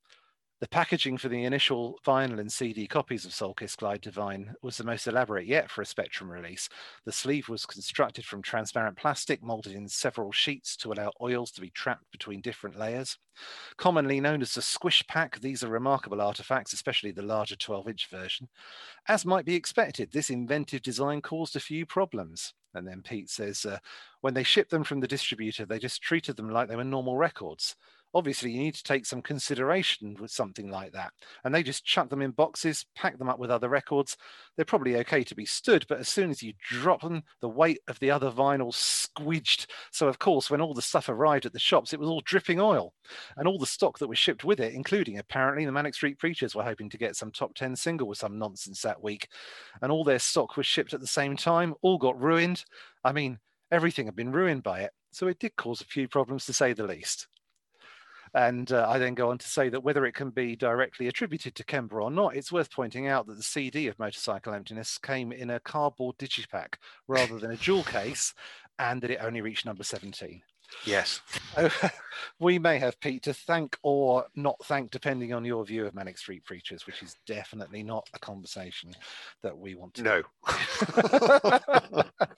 the packaging for the initial vinyl and CD copies of Soul Kiss Glide Divine was the most elaborate yet for a Spectrum release. The sleeve was constructed from transparent plastic, molded in several sheets to allow oils to be trapped between different layers. Commonly known as the squish pack, these are remarkable artifacts, especially the larger 12 inch version. As might be expected, this inventive design caused a few problems. And then Pete says, uh, when they shipped them from the distributor, they just treated them like they were normal records obviously you need to take some consideration with something like that. And they just chuck them in boxes, pack them up with other records. They're probably okay to be stood, but as soon as you drop them, the weight of the other vinyl squidged. So of course, when all the stuff arrived at the shops, it was all dripping oil. And all the stock that was shipped with it, including apparently the Manic Street Preachers were hoping to get some top 10 single with some nonsense that week. And all their stock was shipped at the same time, all got ruined. I mean, everything had been ruined by it. So it did cause a few problems to say the least. And uh, I then go on to say that whether it can be directly attributed to Kember or not, it's worth pointing out that the CD of Motorcycle Emptiness came in a cardboard digipack rather than a jewel case, and that it only reached number 17. Yes. we may have Pete to thank or not thank, depending on your view of Manic Street Preachers, which is definitely not a conversation that we want to. No.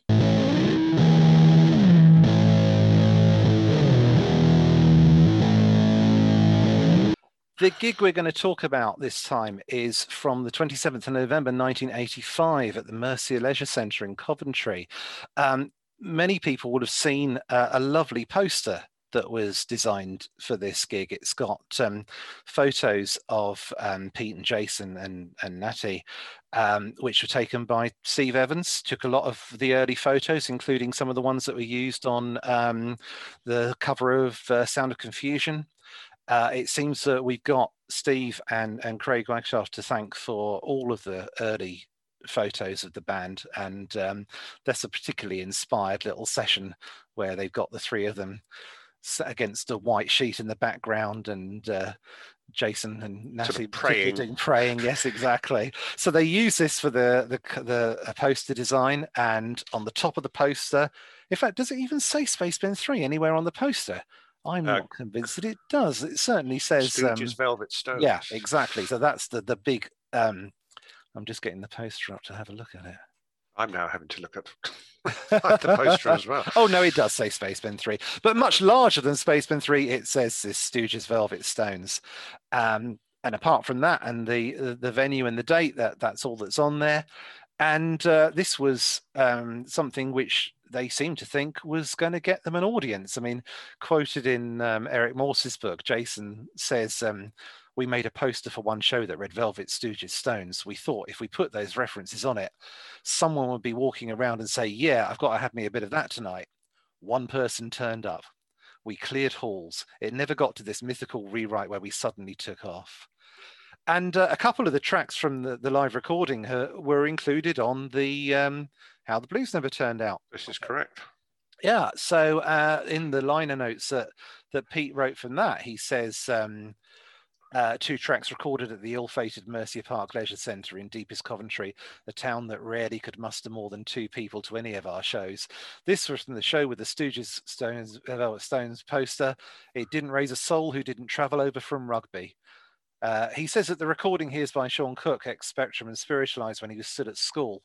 The gig we're going to talk about this time is from the 27th of November 1985 at the Mercia Leisure Centre in Coventry. Um, many people would have seen uh, a lovely poster that was designed for this gig. It's got um, photos of um, Pete and Jason and, and Natty, um, which were taken by Steve Evans. Took a lot of the early photos, including some of the ones that were used on um, the cover of uh, Sound of Confusion uh, it seems that we've got Steve and, and Craig Wagstaff to thank for all of the early photos of the band. And um, that's a particularly inspired little session where they've got the three of them set against a white sheet in the background and uh, Jason and Natty praying. praying. Yes, exactly. so they use this for the the, the poster design, and on the top of the poster, in fact, does it even say Spacemen Three anywhere on the poster? I'm uh, not convinced that it does. It certainly says Stooges um, Velvet Stones. Yeah, exactly. So that's the the big. Um, I'm just getting the poster up to have a look at it. I'm now having to look at the poster as well. Oh no, it does say Spacemen Three, but much larger than Spacemen Three. It says this Stooges Velvet Stones. Um, and apart from that, and the the venue and the date, that that's all that's on there. And uh, this was um, something which they seem to think was going to get them an audience. I mean, quoted in um, Erik Morse's book, Jason says, um, We made a poster for one show that read Velvet Stooges Stones. We thought if we put those references on it, someone would be walking around and say, Yeah, I've got to have me a bit of that tonight. One person turned up. We cleared halls. It never got to this mythical rewrite where we suddenly took off and uh, a couple of the tracks from the, the live recording uh, were included on the um, how the blues never turned out this is correct yeah so uh, in the liner notes that that pete wrote from that he says um, uh, two tracks recorded at the ill-fated Mercia Park Leisure Centre in deepest Coventry, a town that rarely could muster more than two people to any of our shows. This was from the show with the Stooges Stones, Velvet Stones poster. It didn't raise a soul who didn't travel over from Rugby. Uh, he says that the recording here is by Sean Cook, ex Spectrum and Spiritualized when he was still at school.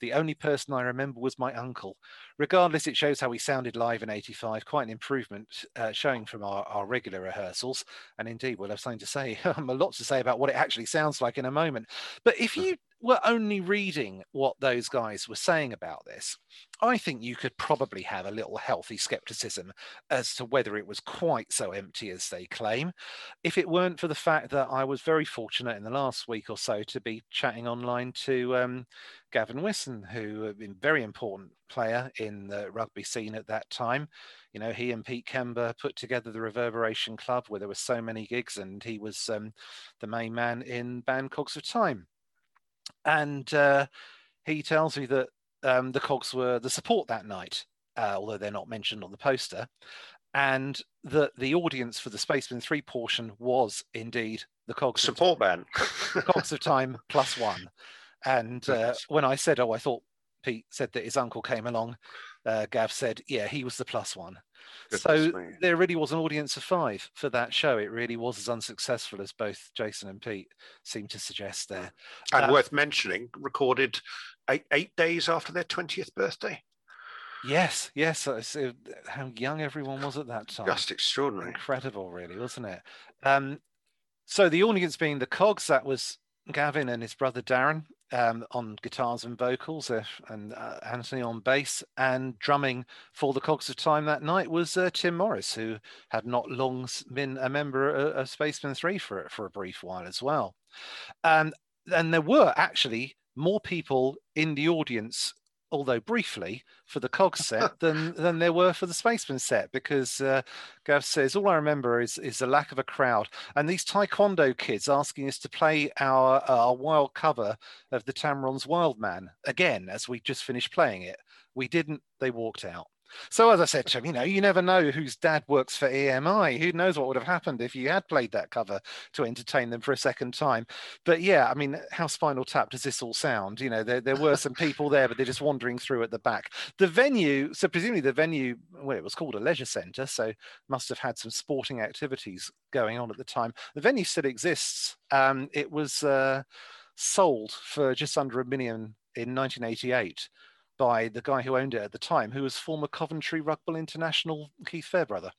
The only person I remember was my uncle. Regardless, it shows how we sounded live in 85, quite an improvement uh, showing from our, our, regular rehearsals. And indeed, we'll have something to say, a lot to say about what it actually sounds like in a moment. But if you were only reading what those guys were saying about this, I think you could probably have a little healthy skepticism as to whether it was quite so empty as they claim. If it weren't for the fact that I was very fortunate in the last week or so to be chatting online to um, Gavin Wisson, who a very important player in the rugby scene at that time. You know, he and Pete Kember put together the Reverberation Club where there were so many gigs, and he was um, the main man in band Cogs of Time. And uh, he tells me that um, the Cogs were the support that night, uh, although they're not mentioned on the poster, and that the audience for the Spacemen 3 portion was indeed the Cogs support band. Cogs of Time plus one. And uh, when I said, oh, I thought Pete said that his uncle came along, uh, Gav said, yeah, he was the plus one. Goodness so me. there really was an audience of five for that show. It really was as unsuccessful as both Jason and Pete seem to suggest there. And uh, worth mentioning, recorded eight, eight days after their 20th birthday. Yes, yes. Uh, how young everyone was at that time. Just extraordinary. Incredible, really, wasn't it? Um, so the audience being the Cogs, that was Gavin and his brother Darren um, on guitars and vocals, uh, and uh, Anthony on bass, and drumming for the Cogs of Time that night was uh, Tim Morris, who had not long been a member of Spacemen Three for for a brief while as well. Um, and there were actually more people in the audience although briefly, for the cog set than than there were for the spacemen set because uh, Gav says all I remember is is the lack of a crowd and these taekwondo kids asking us to play our our wild cover of the Tamron's Wild Man again as we just finished playing it. We didn't. They walked out. So as I said to you know, you never know whose dad works for EMI. Who knows what would have happened if you had played that cover to entertain them for a second time? But yeah, I mean, how Spinal Tap does this all sound? You know, there, there were some people there, but they're just wandering through at the back. The venue, so presumably the venue, well, it was called a leisure centre, so must have had some sporting activities going on at the time. The venue still exists. Um, it was uh, sold for just under a million in 1988 by the guy who owned it at the time, who was former Coventry Rugby International Keith Fairbrother.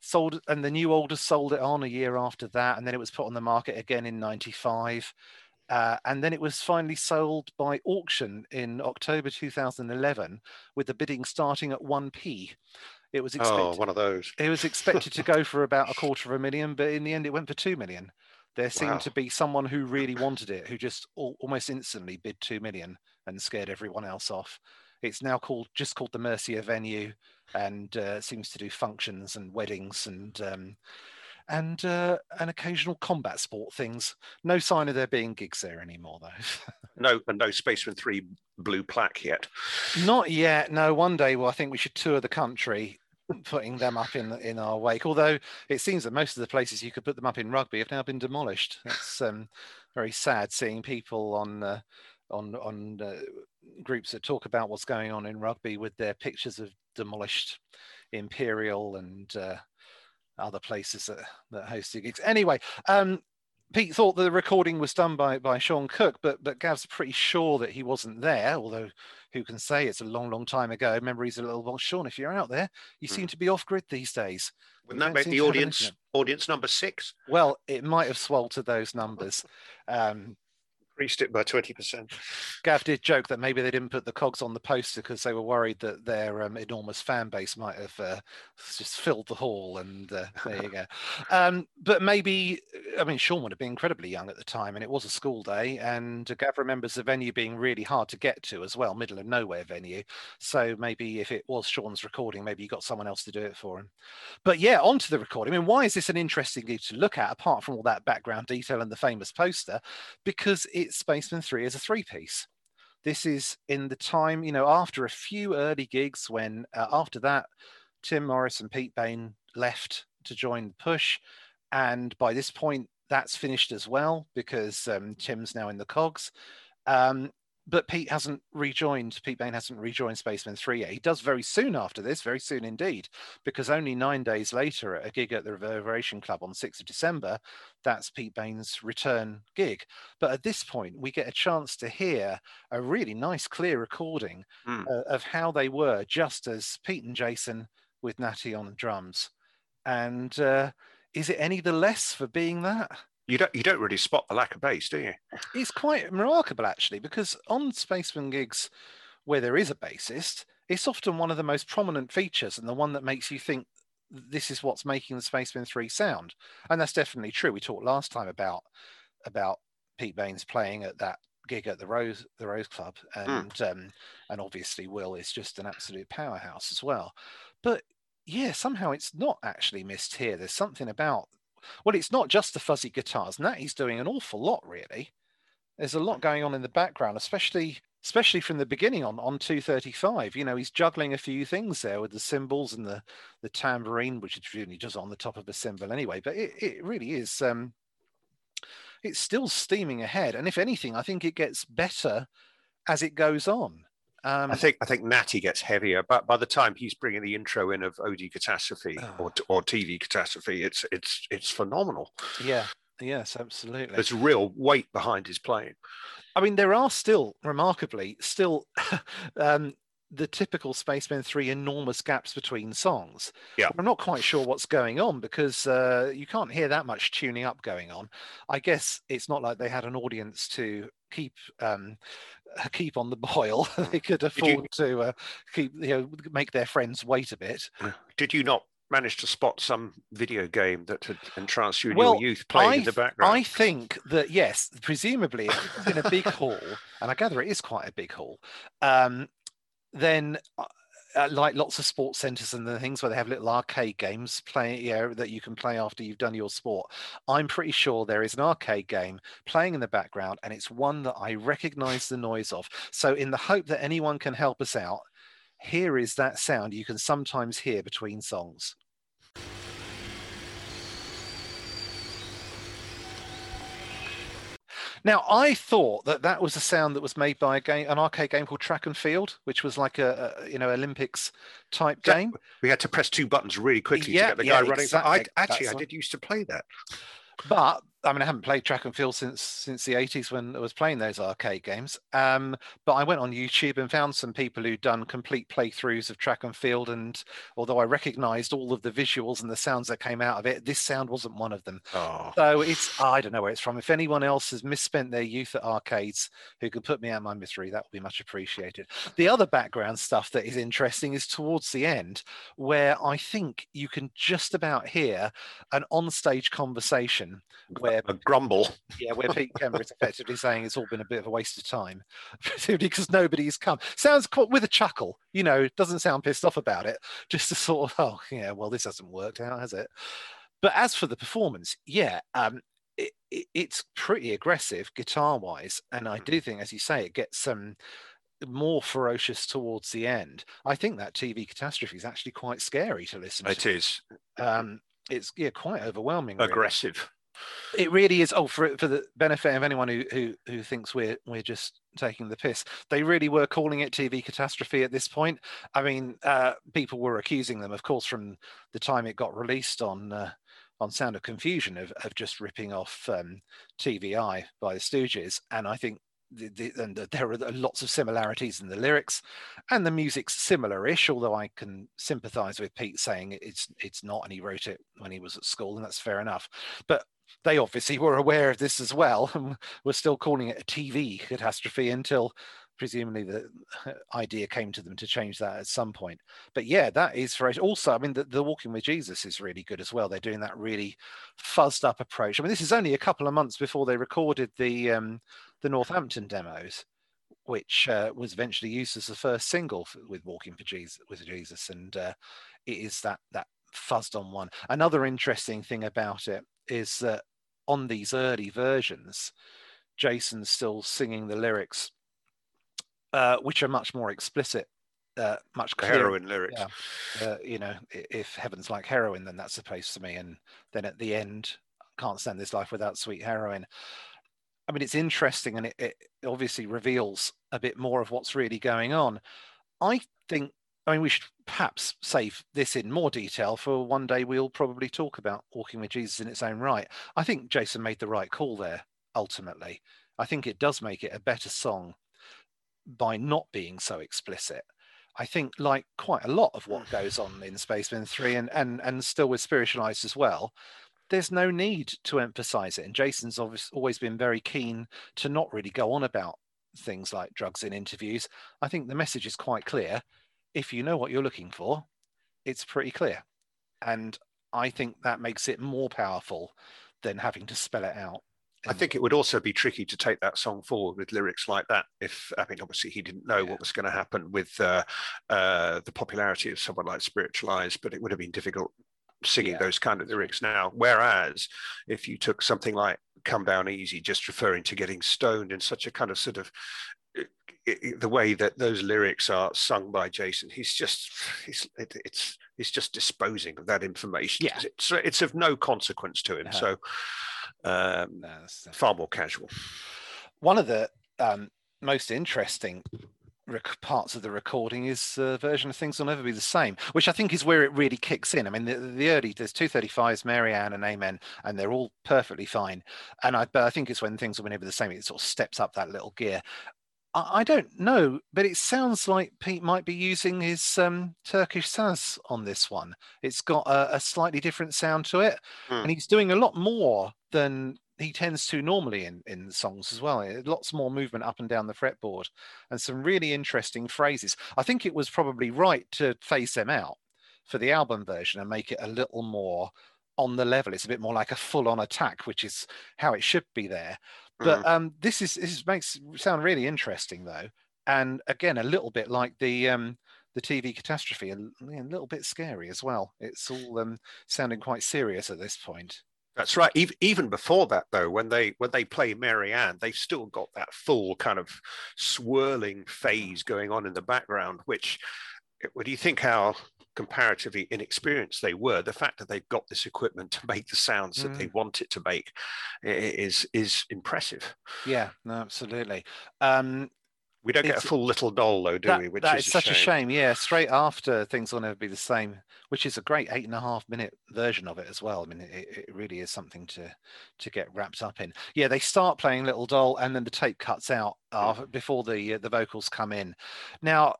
Sold, and the new oldest sold it on a year after that, and then it was put on the market again in '95. Uh, and then it was finally sold by auction in October 2011, with the bidding starting at 1p. It was expected, oh, one of those. It was expected to go for about a quarter of a million, but in the end, it went for two million. There seemed wow. to be someone who really wanted it, who just al- almost instantly bid two million and scared everyone else off. It's now called just called the Mercia venue, and uh, seems to do functions and weddings and um, and uh, an occasional combat sport things. No sign of there being gigs there anymore, though. no, and no Spacemen Three blue plaque yet. Not yet. No. One day, well, I think we should tour the country putting them up in in our wake. Although it seems that most of the places you could put them up in rugby have now been demolished. It's um, very sad seeing people on uh, on on uh, groups that talk about what's going on in rugby with their pictures of demolished Imperial and uh, other places that that host gigs. Anyway, um, Pete thought the recording was done by by Sean Cook, but but Gav's pretty sure that he wasn't there. Although who can say it's a long, long time ago? Memories a little. Well, Sean, if you're out there, you mm. seem to be off grid these days. Wouldn't that make the audience audience number six? Well, it might have swelled to those numbers. Um, increased it by 20%. Gav did joke that maybe they didn't put the cogs on the poster because they were worried that their um, enormous fan base might have uh, just filled the hall. And uh, there you go. Um, but maybe, I mean, Sean would have been incredibly young at the time, and it was a school day. And Gav remembers the venue being really hard to get to as well, middle of nowhere venue. So maybe if it was Sean's recording, maybe you got someone else to do it for him. But yeah, onto the recording. I mean, why is this an interesting gig to look at, apart from all that background detail and the famous poster? Because it Spacemen 3 as a three piece. This is in the time, you know, after a few early gigs when uh, after that, Tim Morris and Pete Bain left to join the push. And by this point, that's finished as well because um, Tim's now in the cogs. Um, but Pete hasn't rejoined. Pete Bain hasn't rejoined Spacemen Three yet. He does very soon after this, very soon indeed, because only nine days later, at a gig at the Reverberation Club on 6th of December, that's Pete Bain's return gig. But at this point, we get a chance to hear a really nice, clear recording mm. uh, of how they were, just as Pete and Jason with Natty on drums. And uh, is it any the less for being that? You don't you don't really spot the lack of bass, do you? It's quite remarkable actually, because on Spacemen gigs where there is a bassist, it's often one of the most prominent features and the one that makes you think this is what's making the Spacemen 3 sound. And that's definitely true. We talked last time about about Pete Bain's playing at that gig at the Rose the Rose Club, hmm. and mm. um, and obviously Will is just an absolute powerhouse as well. But yeah, somehow it's not actually missed here. There's something about well, it's not just the fuzzy guitars. Natty's doing an awful lot, really. There's a lot going on in the background, especially especially from the beginning on on 235. You know, he's juggling a few things there with the cymbals and the the tambourine, which is really just on the top of a cymbal anyway. But it, it really is. Um, it's still steaming ahead, and if anything, I think it gets better as it goes on. Um, I think I think Natty gets heavier, but by the time he's bringing the intro in of OD Catastrophe oh. or, or TV Catastrophe, it's it's it's phenomenal. Yeah, yes, absolutely. There's real weight behind his playing. I mean, there are still remarkably still um, the typical Spacemen 3 enormous gaps between songs. Yeah. I'm not quite sure what's going on because uh, you can't hear that much tuning up going on. I guess it's not like they had an audience to keep um, keep on the boil. they could afford you, to uh, keep you know make their friends wait a bit. Did you not manage to spot some video game that had entranced you in well, your youth playing I, in the background? I think that yes, presumably in a big hall, and I gather it is quite a big hall. Um, then uh, like lots of sports centers and the things where they have little arcade games playing know, that you can play after you've done your sport. I'm pretty sure there is an arcade game playing in the background and it's one that i recognize the noise of. So in the hope that anyone can help us out here is that sound you can sometimes hear between songs Now, I thought that that was a sound that was made by a game, an arcade game called Track and Field, which was like a, a you know Olympics type game. We had to press two buttons really quickly yeah, to get the yeah, guy running. Exactly. I actually I did used to play that. But I mean, I haven't played track and field since since the 80s when I was playing those arcade games. Um, but I went on YouTube and found some people who'd done complete playthroughs of track and field. And although I recognized all of the visuals and the sounds that came out of it, this sound wasn't one of them. Oh. So it's, I don't know where it's from. If anyone else has misspent their youth at arcades who could put me out my misery, that would be much appreciated. The other background stuff that is interesting is towards the end, where I think you can just about hear an onstage conversation where a grumble. Yeah, where Pete Kember is effectively saying it's all been a bit of a waste of time, because nobody's come. Sounds quite, with a chuckle, you know, doesn't sound pissed off about it. Just to sort of, oh yeah, well this hasn't worked out, has it? But as for the performance, yeah, um, it, it, it's pretty aggressive guitar wise, and I do think, as you say, it gets some. Um, more ferocious towards the end. I think that TV catastrophe is actually quite scary to listen it to. It is. Um, it's yeah, quite overwhelming. Aggressive. It really is. Oh, for for the benefit of anyone who who who thinks we're we're just taking the piss, they really were calling it TV catastrophe at this point. I mean, uh, people were accusing them, of course, from the time it got released on. Uh, on Sound of Confusion of, of just ripping off um, TV-Eye by the Stooges, and I think the, the, and the, there are lots of similarities in the lyrics, and the music's similar-ish. Although I can sympathise with Pete saying it's it's not, and he wrote it when he was at school, and that's fair enough. But they obviously were aware of this as well and were still calling it a TV catastrophe until presumably the idea came to them to change that at some point. But yeah, that is very also, I mean, the, the, Walking with Jesus is really good as well. They're doing that really fuzzed up approach. I mean, this is only a couple of months before they recorded the um, the Northampton demos, which uh, was eventually used as the first single for, with Walking for Jesus with Jesus, and uh, it is that that fuzzed on one. Another interesting thing about it is that on these early versions, Jason's still singing the lyrics, uh, which are much more explicit, uh, much clearer. Heroin lyrics. Yeah. Uh, you know, if heaven's like heroin, then that's supposed to me. And then at the end, can't stand this life without sweet heroin. I mean, it's interesting and it, it obviously reveals a bit more of what's really going on. I think I mean, we should perhaps save this in more detail for one day we'll probably talk about walking with Jesus in its own right. I think Jason made the right call there, ultimately. I think it does make it a better song by not being so explicit. I think, like quite a lot of what goes on in Spacemen 3 and, and, and still with Spiritualized as well, there's no need to emphasize it. And Jason's always been very keen to not really go on about things like drugs in interviews. I think the message is quite clear. If you know what you're looking for, it's pretty clear. And I think that makes it more powerful than having to spell it out. I think it would also be tricky to take that song forward with lyrics like that. If I mean, obviously, he didn't know yeah. what was going to happen with uh, uh, the popularity of someone like Spiritualized, but it would have been difficult singing yeah. those kind of lyrics now. Whereas if you took something like "Come Down Easy," just referring to getting stoned in such a kind of sort of the way that those lyrics are sung by Jason, he's just he's it, it's he's just disposing of that information. Yeah. It's it's of no consequence to him. So um, no, far more casual. One of the um, most interesting rec- parts of the recording is a version of Things Will Never Be the Same, which I think is where it really kicks in. I mean, the, the early, there's 235s, Marianne and Amen, and they're all perfectly fine. And I, but I think it's when Things Will Never Be the Same, it sort of steps up that little gear. I, I don't know, but it sounds like Pete might be using his um, Turkish saz on this one. It's got a, a slightly different sound to it, mm. and he's doing a lot more than he tends to normally in in songs as well. Lots more movement up and down the fretboard, and some really interesting phrases. I think it was probably right to phase them out for the album version and make it a little more on the level. It's a bit more like a full-on attack, which is how it should be there. But mm. um, this is this makes sound really interesting though, and again a little bit like the um, the TV catastrophe, a, a little bit scary as well. It's all um, sounding quite serious at this point. That's right. Even before that, though, when they when they play Marianne, they've still got that full kind of swirling phase going on in the background. Which, what do you think how comparatively inexperienced they were, the fact that they've got this equipment to make the sounds mm. that they mm. want it to make is is impressive. Yeah, no, absolutely. Um, we don't get a full little doll though, do that, we? Which that is, is such a shame. Yeah, straight after things will never be the same, which is a great eight and a half minute version of it as well. I mean, it, it really is something to to get wrapped up in. Yeah, they start playing Little Doll, and then the tape cuts out uh, before the uh, the vocals come in. Now,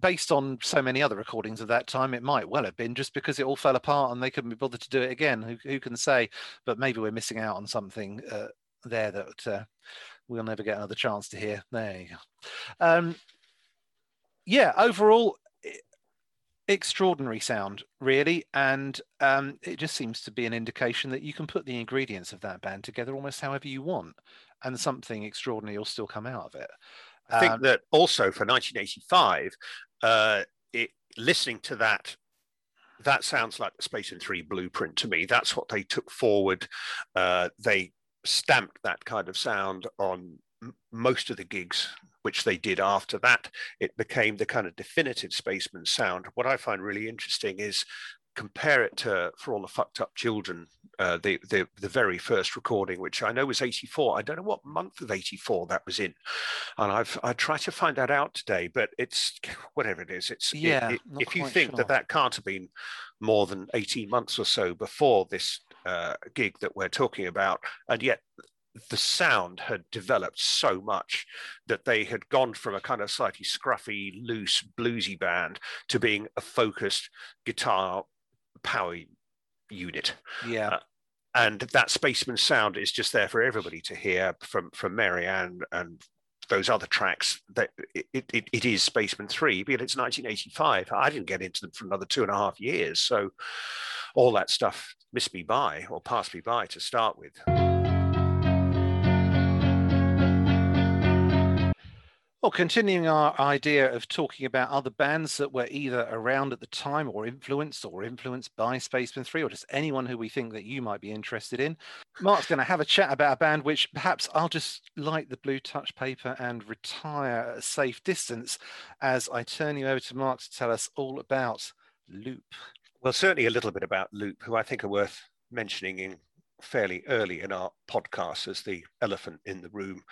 based on so many other recordings of that time, it might well have been just because it all fell apart and they couldn't be bothered to do it again. Who, who can say? But maybe we're missing out on something uh, there that uh, we'll never get another chance to hear. There you go. Um, yeah, overall, extraordinary sound, really. And um, it just seems to be an indication that you can put the ingredients of that band together almost however you want, and something extraordinary will still come out of it. I think um, that also for 1985, uh, it, listening to that that sounds like the Spacemen 3 blueprint to me. That's what they took forward. Uh, they stamped that kind of sound on most of the gigs which they did after that it became the kind of definitive spacemen sound what i find really interesting is compare it to for all the fucked up children uh, the, the the very first recording which i know was 84 i don't know what month of 84 that was in and i've i tried to find that out today but it's whatever it is it's yeah it, it, if you think sure. that that can't have been more than 18 months or so before this uh, gig that we're talking about, and yet the sound had developed so much that they had gone from a kind of slightly scruffy, loose, bluesy band to being a focused guitar power unit. Yeah. Uh, and that spacemen sound is just there for everybody to hear from from Marianne and those other tracks that it, it, it is spacemen 3 but it's 1985 i didn't get into them for another two and a half years so all that stuff missed me by or passed me by to start with. Well, continuing our idea of talking about other bands that were either around at the time or influenced or influenced by Spacemen 3 or just anyone who we think that you might be interested in, Mark's going to have a chat about a band which perhaps I'll just light the blue touch paper and retire at a safe distance as I turn you over to Mark to tell us all about Loop. Well, certainly a little bit about Loop, who I think are worth mentioning in fairly early in our podcast as the elephant in the room.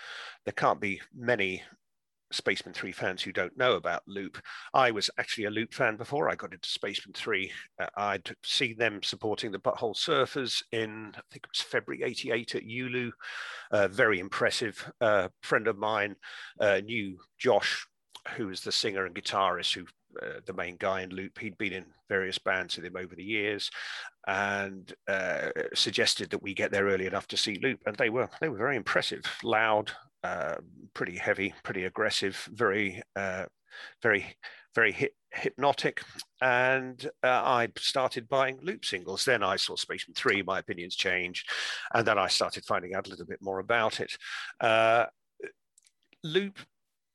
There can't be many Spacemen 3 fans who don't know about Loop. I was actually a Loop fan before I got into Spacemen 3. Uh, I'd seen them supporting the Butthole Surfers in, I think it was February 88 at ULU. Uh, very impressive. Uh, friend of mine uh, knew Josh, who was the singer and guitarist who uh, the main guy in Loop. He'd been in various bands with him over the years, and uh, suggested that we get there early enough to see Loop, and they were they were very impressive, loud, uh, pretty heavy, pretty aggressive, very uh, very very hypnotic. And uh, i started buying loop singles. Then i saw spacemen 3 my opinions changed and then i started finding out a little bit more about it. Uh, loop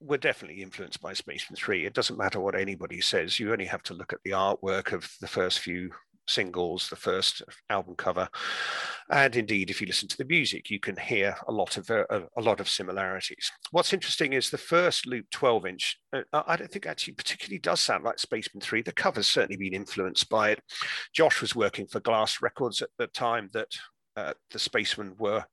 were definitely influenced by spacemen 3 it doesn't matter what anybody says. You only have to look at the artwork of the first few singles, the first album cover, and indeed, if you listen to the music, you can hear a lot of uh, a lot of similarities. What's interesting is the first Loop 12 inch. Uh, I don't think actually particularly does sound like Spacemen 3. The cover's certainly been influenced by it. Josh was working for Glass Records at the time that uh, the Spacemen were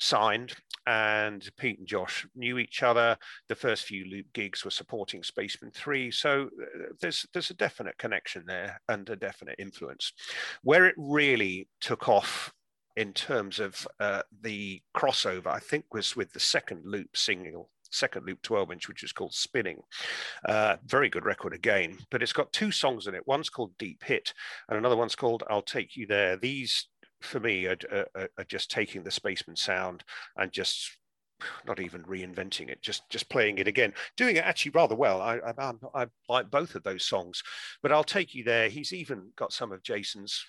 signed and Pete and Josh knew each other. The first few loop gigs were supporting Spacemen 3. So uh, there's, there's a definite connection there and a definite influence. Where it really took off in terms of uh, the crossover, I think was with the second loop single second loop 12 inch, which is called Spinning. Uh, very good record again, but it's got two songs in it. One's called Deep Hit, and another one's called I'll Take You There. These for me are, are, are just taking the spacemen sound and just not even reinventing it, just just playing it again, doing it actually rather well. I, I, I, like both of those songs, but I'll take you there. He's even got some of Jason's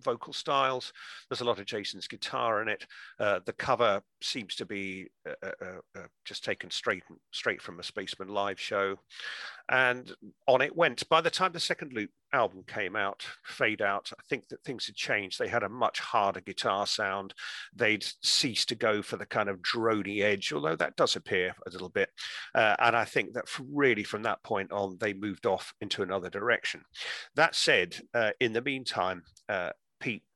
vocal styles. There's a lot of Jason's guitar in it. Uh, the cover seems to be uh, uh, uh, uh, just taken straight straight from a Spacemen live show, and on it went. By the time the second Loop album came out, Fade Out, I think that things had changed. They had a much harder guitar sound. They'd ceased to go for the kind of drony edge, although that does appear a little bit. Uh, and I think that really from that point on, they moved off into another direction. That said, in the meantime, Pete got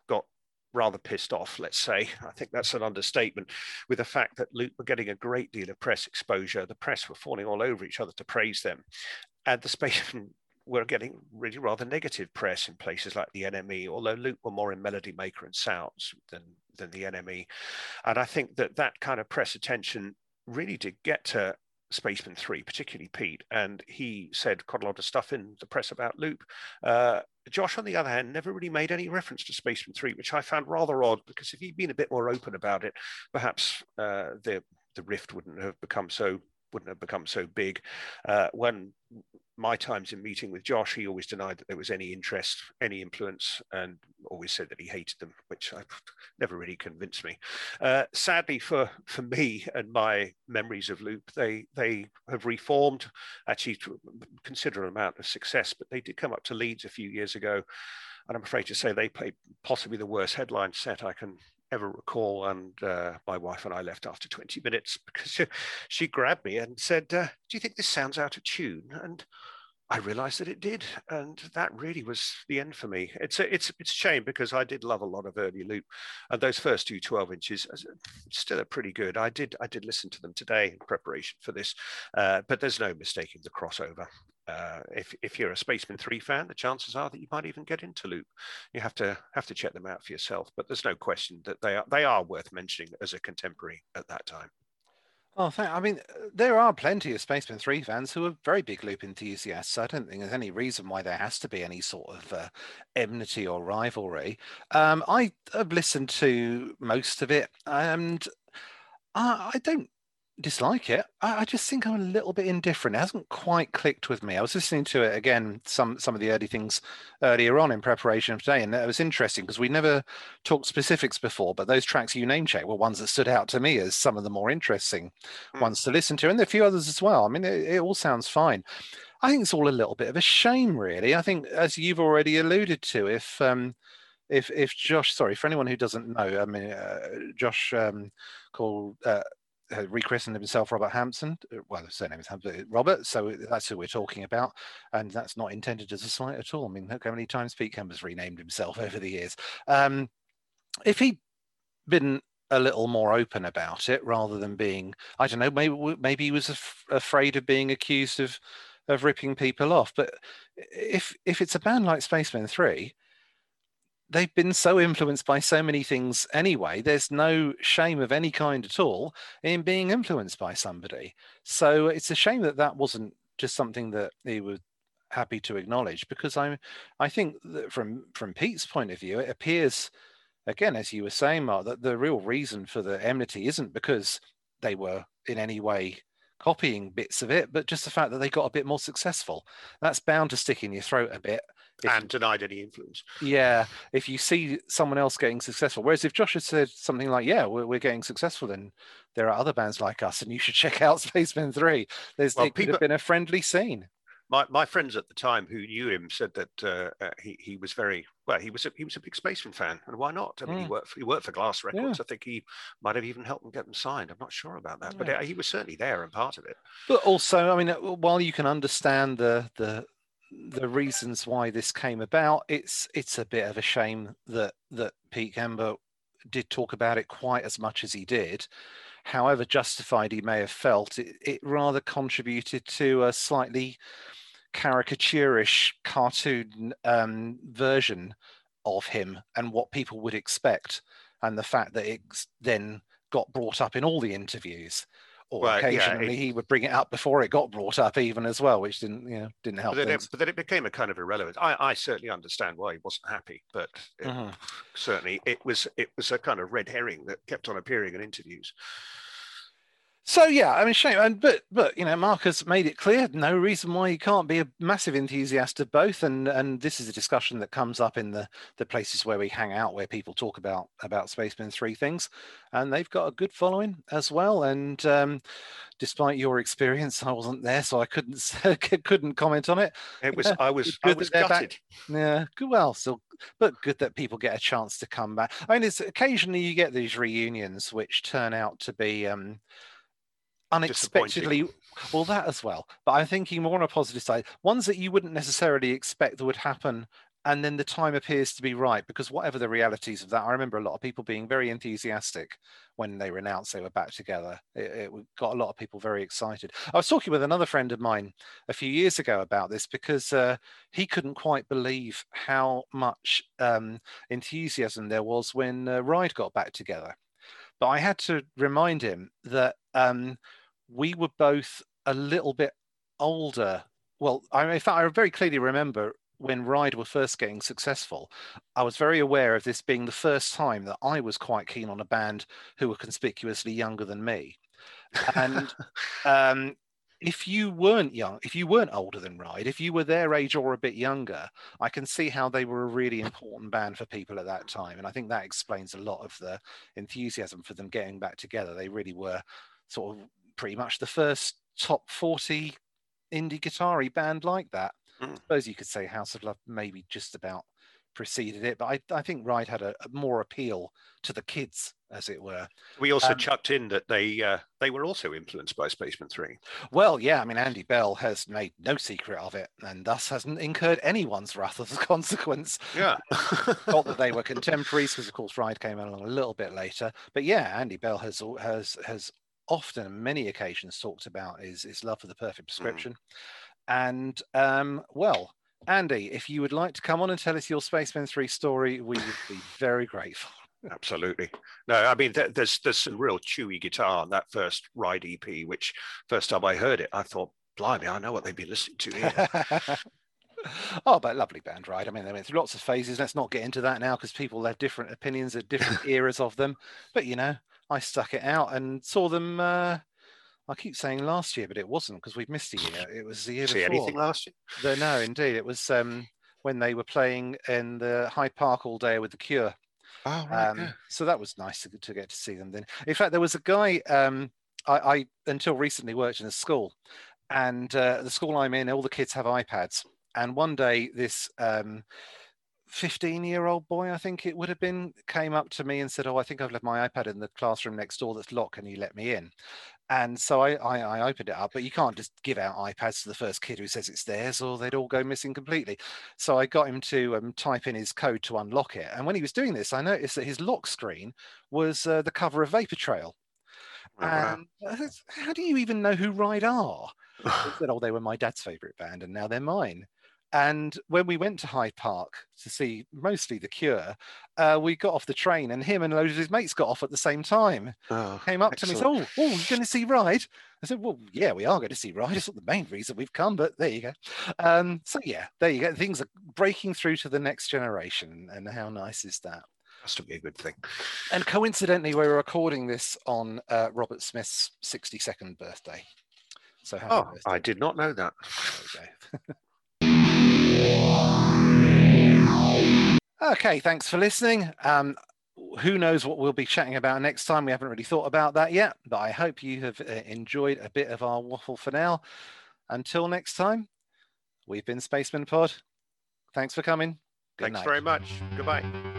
rather pissed off, let's say. I think that's an understatement with the fact that Loop were getting a great deal of press exposure. The press were falling all over each other to praise them. And the Spacemen were getting really rather negative press in places like the NME, although Loop were more in Melody Maker and Sounds than, than the NME. And I think that that kind of press attention really did get to Spacemen 3, particularly Pete, and he said quite a lot of stuff in the press about Loop. Uh, Josh, on the other hand, never really made any reference to Spacemen 3, which I found rather odd because if he'd been a bit more open about it, perhaps uh, the the rift wouldn't have become so wouldn't have become so big. Uh, when my times in meeting with Josh, he always denied that there was any interest, any influence, and always said that he hated them, which I never really convinced me. Uh, sadly for for me and my memories of Loop, they they have reformed, actually a considerable amount of success, but they did come up to Leeds a few years ago, and I'm afraid to say they played possibly the worst headline set I can ever recall. And uh, my wife and I left after 20 minutes because she, she grabbed me and said, uh, Do you think this sounds out of tune? And I realized that it did, and that really was the end for me. It's a, it's it's a shame because I did love a lot of early loop, and those first two 12 inches still are pretty good. I did I did listen to them today in preparation for this, uh, but there's no mistaking the crossover. Uh, if if you're a Spacemen three fan, the chances are that you might even get into loop. You have to have to check them out for yourself, but there's no question that they are they are worth mentioning as a contemporary at that time. Oh, thank, I mean, there are plenty of Spacemen 3 fans who are very big Loop enthusiasts. So I don't think there's any reason why there has to be any sort of uh, enmity or rivalry. Um, I have listened to most of it and I, I don't dislike it. I, I, just think I'm a little bit indifferent. It hasn't quite clicked with me. I was listening to it again, some some of the early things earlier on in preparation of today, and it was interesting because we never talked specifics before, but those tracks you name check were ones that stood out to me as some of the more interesting mm. ones to listen to, and there are a few others as well. I mean, it, it all sounds fine. I think it's all a little bit of a shame, really. I think, as you've already alluded to, if um, if if Josh, sorry, for anyone who doesn't know, I mean, uh, Josh um, called uh, uh, rechristened himself Robert Hampson. Uh, well, the surname is Hampson, uh, Robert, so that's who we're talking about, and that's not intended as a slight at all. I mean, look how many times Pete Kember's renamed himself over the years. Um, if he'd been a little more open about it, rather than being, I don't know, maybe maybe he was af- afraid of being accused of of ripping people off. But if if it's a band like Spacemen Three they've been so influenced by so many things anyway there's no shame of any kind at all in being influenced by somebody. So it's a shame that that wasn't just something that he would happy to acknowledge because I'm I think that from from Pete's point of view, it appears again, as you were saying, Mark, that the real reason for the enmity isn't because they were in any way copying bits of it, but just the fact that they got a bit more successful. That's bound to stick in your throat a bit. and denied any influence. Yeah, if you see someone else getting successful, whereas if Josh had said something like, "Yeah, we're, we're getting successful," then there are other bands like us, and you should check out Spacemen Three. There's well, it people, could have been a friendly scene my, my friends at the time who knew him said that uh, uh, he he was very well. He was a, he was a big Spacemen fan, and why not? I mean, mm. he worked for, he worked for Glass Records. Yeah. I think he might have even helped them get them signed. I'm not sure about that, yeah. but uh, he was certainly there and part of it. But also, I mean, uh, while you can understand the the the reasons why this came about, it's it's a bit of a shame that that Pete Kember did talk about it quite as much as he did however justified he may have felt, it, it rather contributed to a slightly caricaturish cartoon um, version of him and what people would expect, and the fact that it then got brought up in all the interviews. Or well, occasionally yeah, it, he would bring it up before it got brought up, even as well, which didn't you know didn't help. But then, it, but then it became a kind of irrelevant. I, I certainly understand why he wasn't happy, but it, uh-huh. certainly it was it was a kind of red herring that kept on appearing in interviews. So yeah, I mean, shame, and but but you know, Mark's made it clear no reason why you can't be a massive enthusiast of both, and and this is a discussion that comes up in the the places where we hang out, where people talk about about Spacemen Three things, and they've got a good following as well. And um, despite your experience, I wasn't there, so I couldn't couldn't comment on it. It was I was I was gutted. Back. Yeah, good. Well, so but good that people get a chance to come back. I mean, it's occasionally you get these reunions which turn out to be. Um, unexpectedly well that as well but i'm thinking more on a positive side. Ones that you wouldn't necessarily expect that would happen and then the time appears to be right because whatever the realities of that i remember a lot of people being very enthusiastic when they were announced they were back together. It, it, got a lot of people very excited. I was talking with another friend of mine a few years ago about this because uh, he couldn't quite believe how much um, enthusiasm there was when uh, ride got back together but I had to remind him that um, we were both a little bit older. Well, I, in fact, I very clearly remember when Ride were first getting successful, I was very aware of this being the first time that I was quite keen on a band who were conspicuously younger than me. And um, if you weren't young, if you weren't older than Ride, if you were their age or a bit younger, I can see how they were a really important band for people at that time. And I think that explains a lot of the enthusiasm for them getting back together. They really were sort of pretty much the first top 40 indie guitar band like that. Mm. I suppose you could say House of Love maybe just about preceded it, but I, I think Ride had a, a, more appeal to the kids, as it were. We also um, chucked in that they uh, they were also influenced by Spacemen Three. Well, yeah, I mean Andy Bell has made no secret of it, and thus hasn't incurred anyone's wrath as a consequence. Yeah, not that they were contemporaries, because of course Ride came along a little bit later. But yeah, Andy Bell has has has often, many occasions, talked about his his love for the perfect prescription, mm. and um, well Andy, if you would like to come on and tell us your Spacemen 3 story, we would be very grateful. Absolutely. No, I mean, there's there's some real chewy guitar on that first Ride EP, which first time I heard it, I thought, blimey, I know what they've been listening to here. oh, but lovely band, right? I mean, they went through lots of phases. Let's not get into that now because people have different opinions at different eras of them. But, you know, I stuck it out and saw them uh, I keep saying last year, but it wasn't because we've missed a year. It was the year See before. anything last year? The, no, indeed, it was um, when they were playing in the Hyde Park all day with the Cure. Oh, right. Um, yeah. So that was nice to, to, get to see them. Then, in fact, there was a guy um, I, I, until recently worked in a school, and uh, the school I'm in, all the kids have iPads. And one day, this um, 15 year old boy, I think it would have been, came up to me and said, Oh, I think I've left my iPad in the classroom next door that's locked. Can you let me in? And so I, I, I, opened it up, but you can't just give out iPads to the first kid who says it's theirs, or they'd all go missing completely. So I got him to um, type in his code to unlock it. And when he was doing this, I noticed that his lock screen was uh, the cover of Vapour Trail. Oh, and how do you even know who Ride are? he said, "Oh, they were my dad's favorite band, and now they're mine." And when we went to Hyde Park to see mostly The Cure, uh, we got off the train and him and loads of his mates got off at the same time. Oh, Came up excellent. to me and said, Oh, oh, you're going to see Ride? I said, Well, yeah, we are going to see Ride. It's not the main reason we've come, but there you go. Um, so, yeah, there you go. Things are breaking through to the next generation. And how nice is that? Has to be a good thing. And coincidentally, we're recording this on uh, Robert Smith's 62nd birthday. So, oh, birthday. I did not know that. okay, thanks for listening. Um, who knows what we'll be chatting about next time? We haven't really thought about that yet, but I hope you have uh, enjoyed a bit of our waffle for now. Until next time, we've been Spaceman Pod. Thanks for coming. Good Thanks night. very much. Goodbye.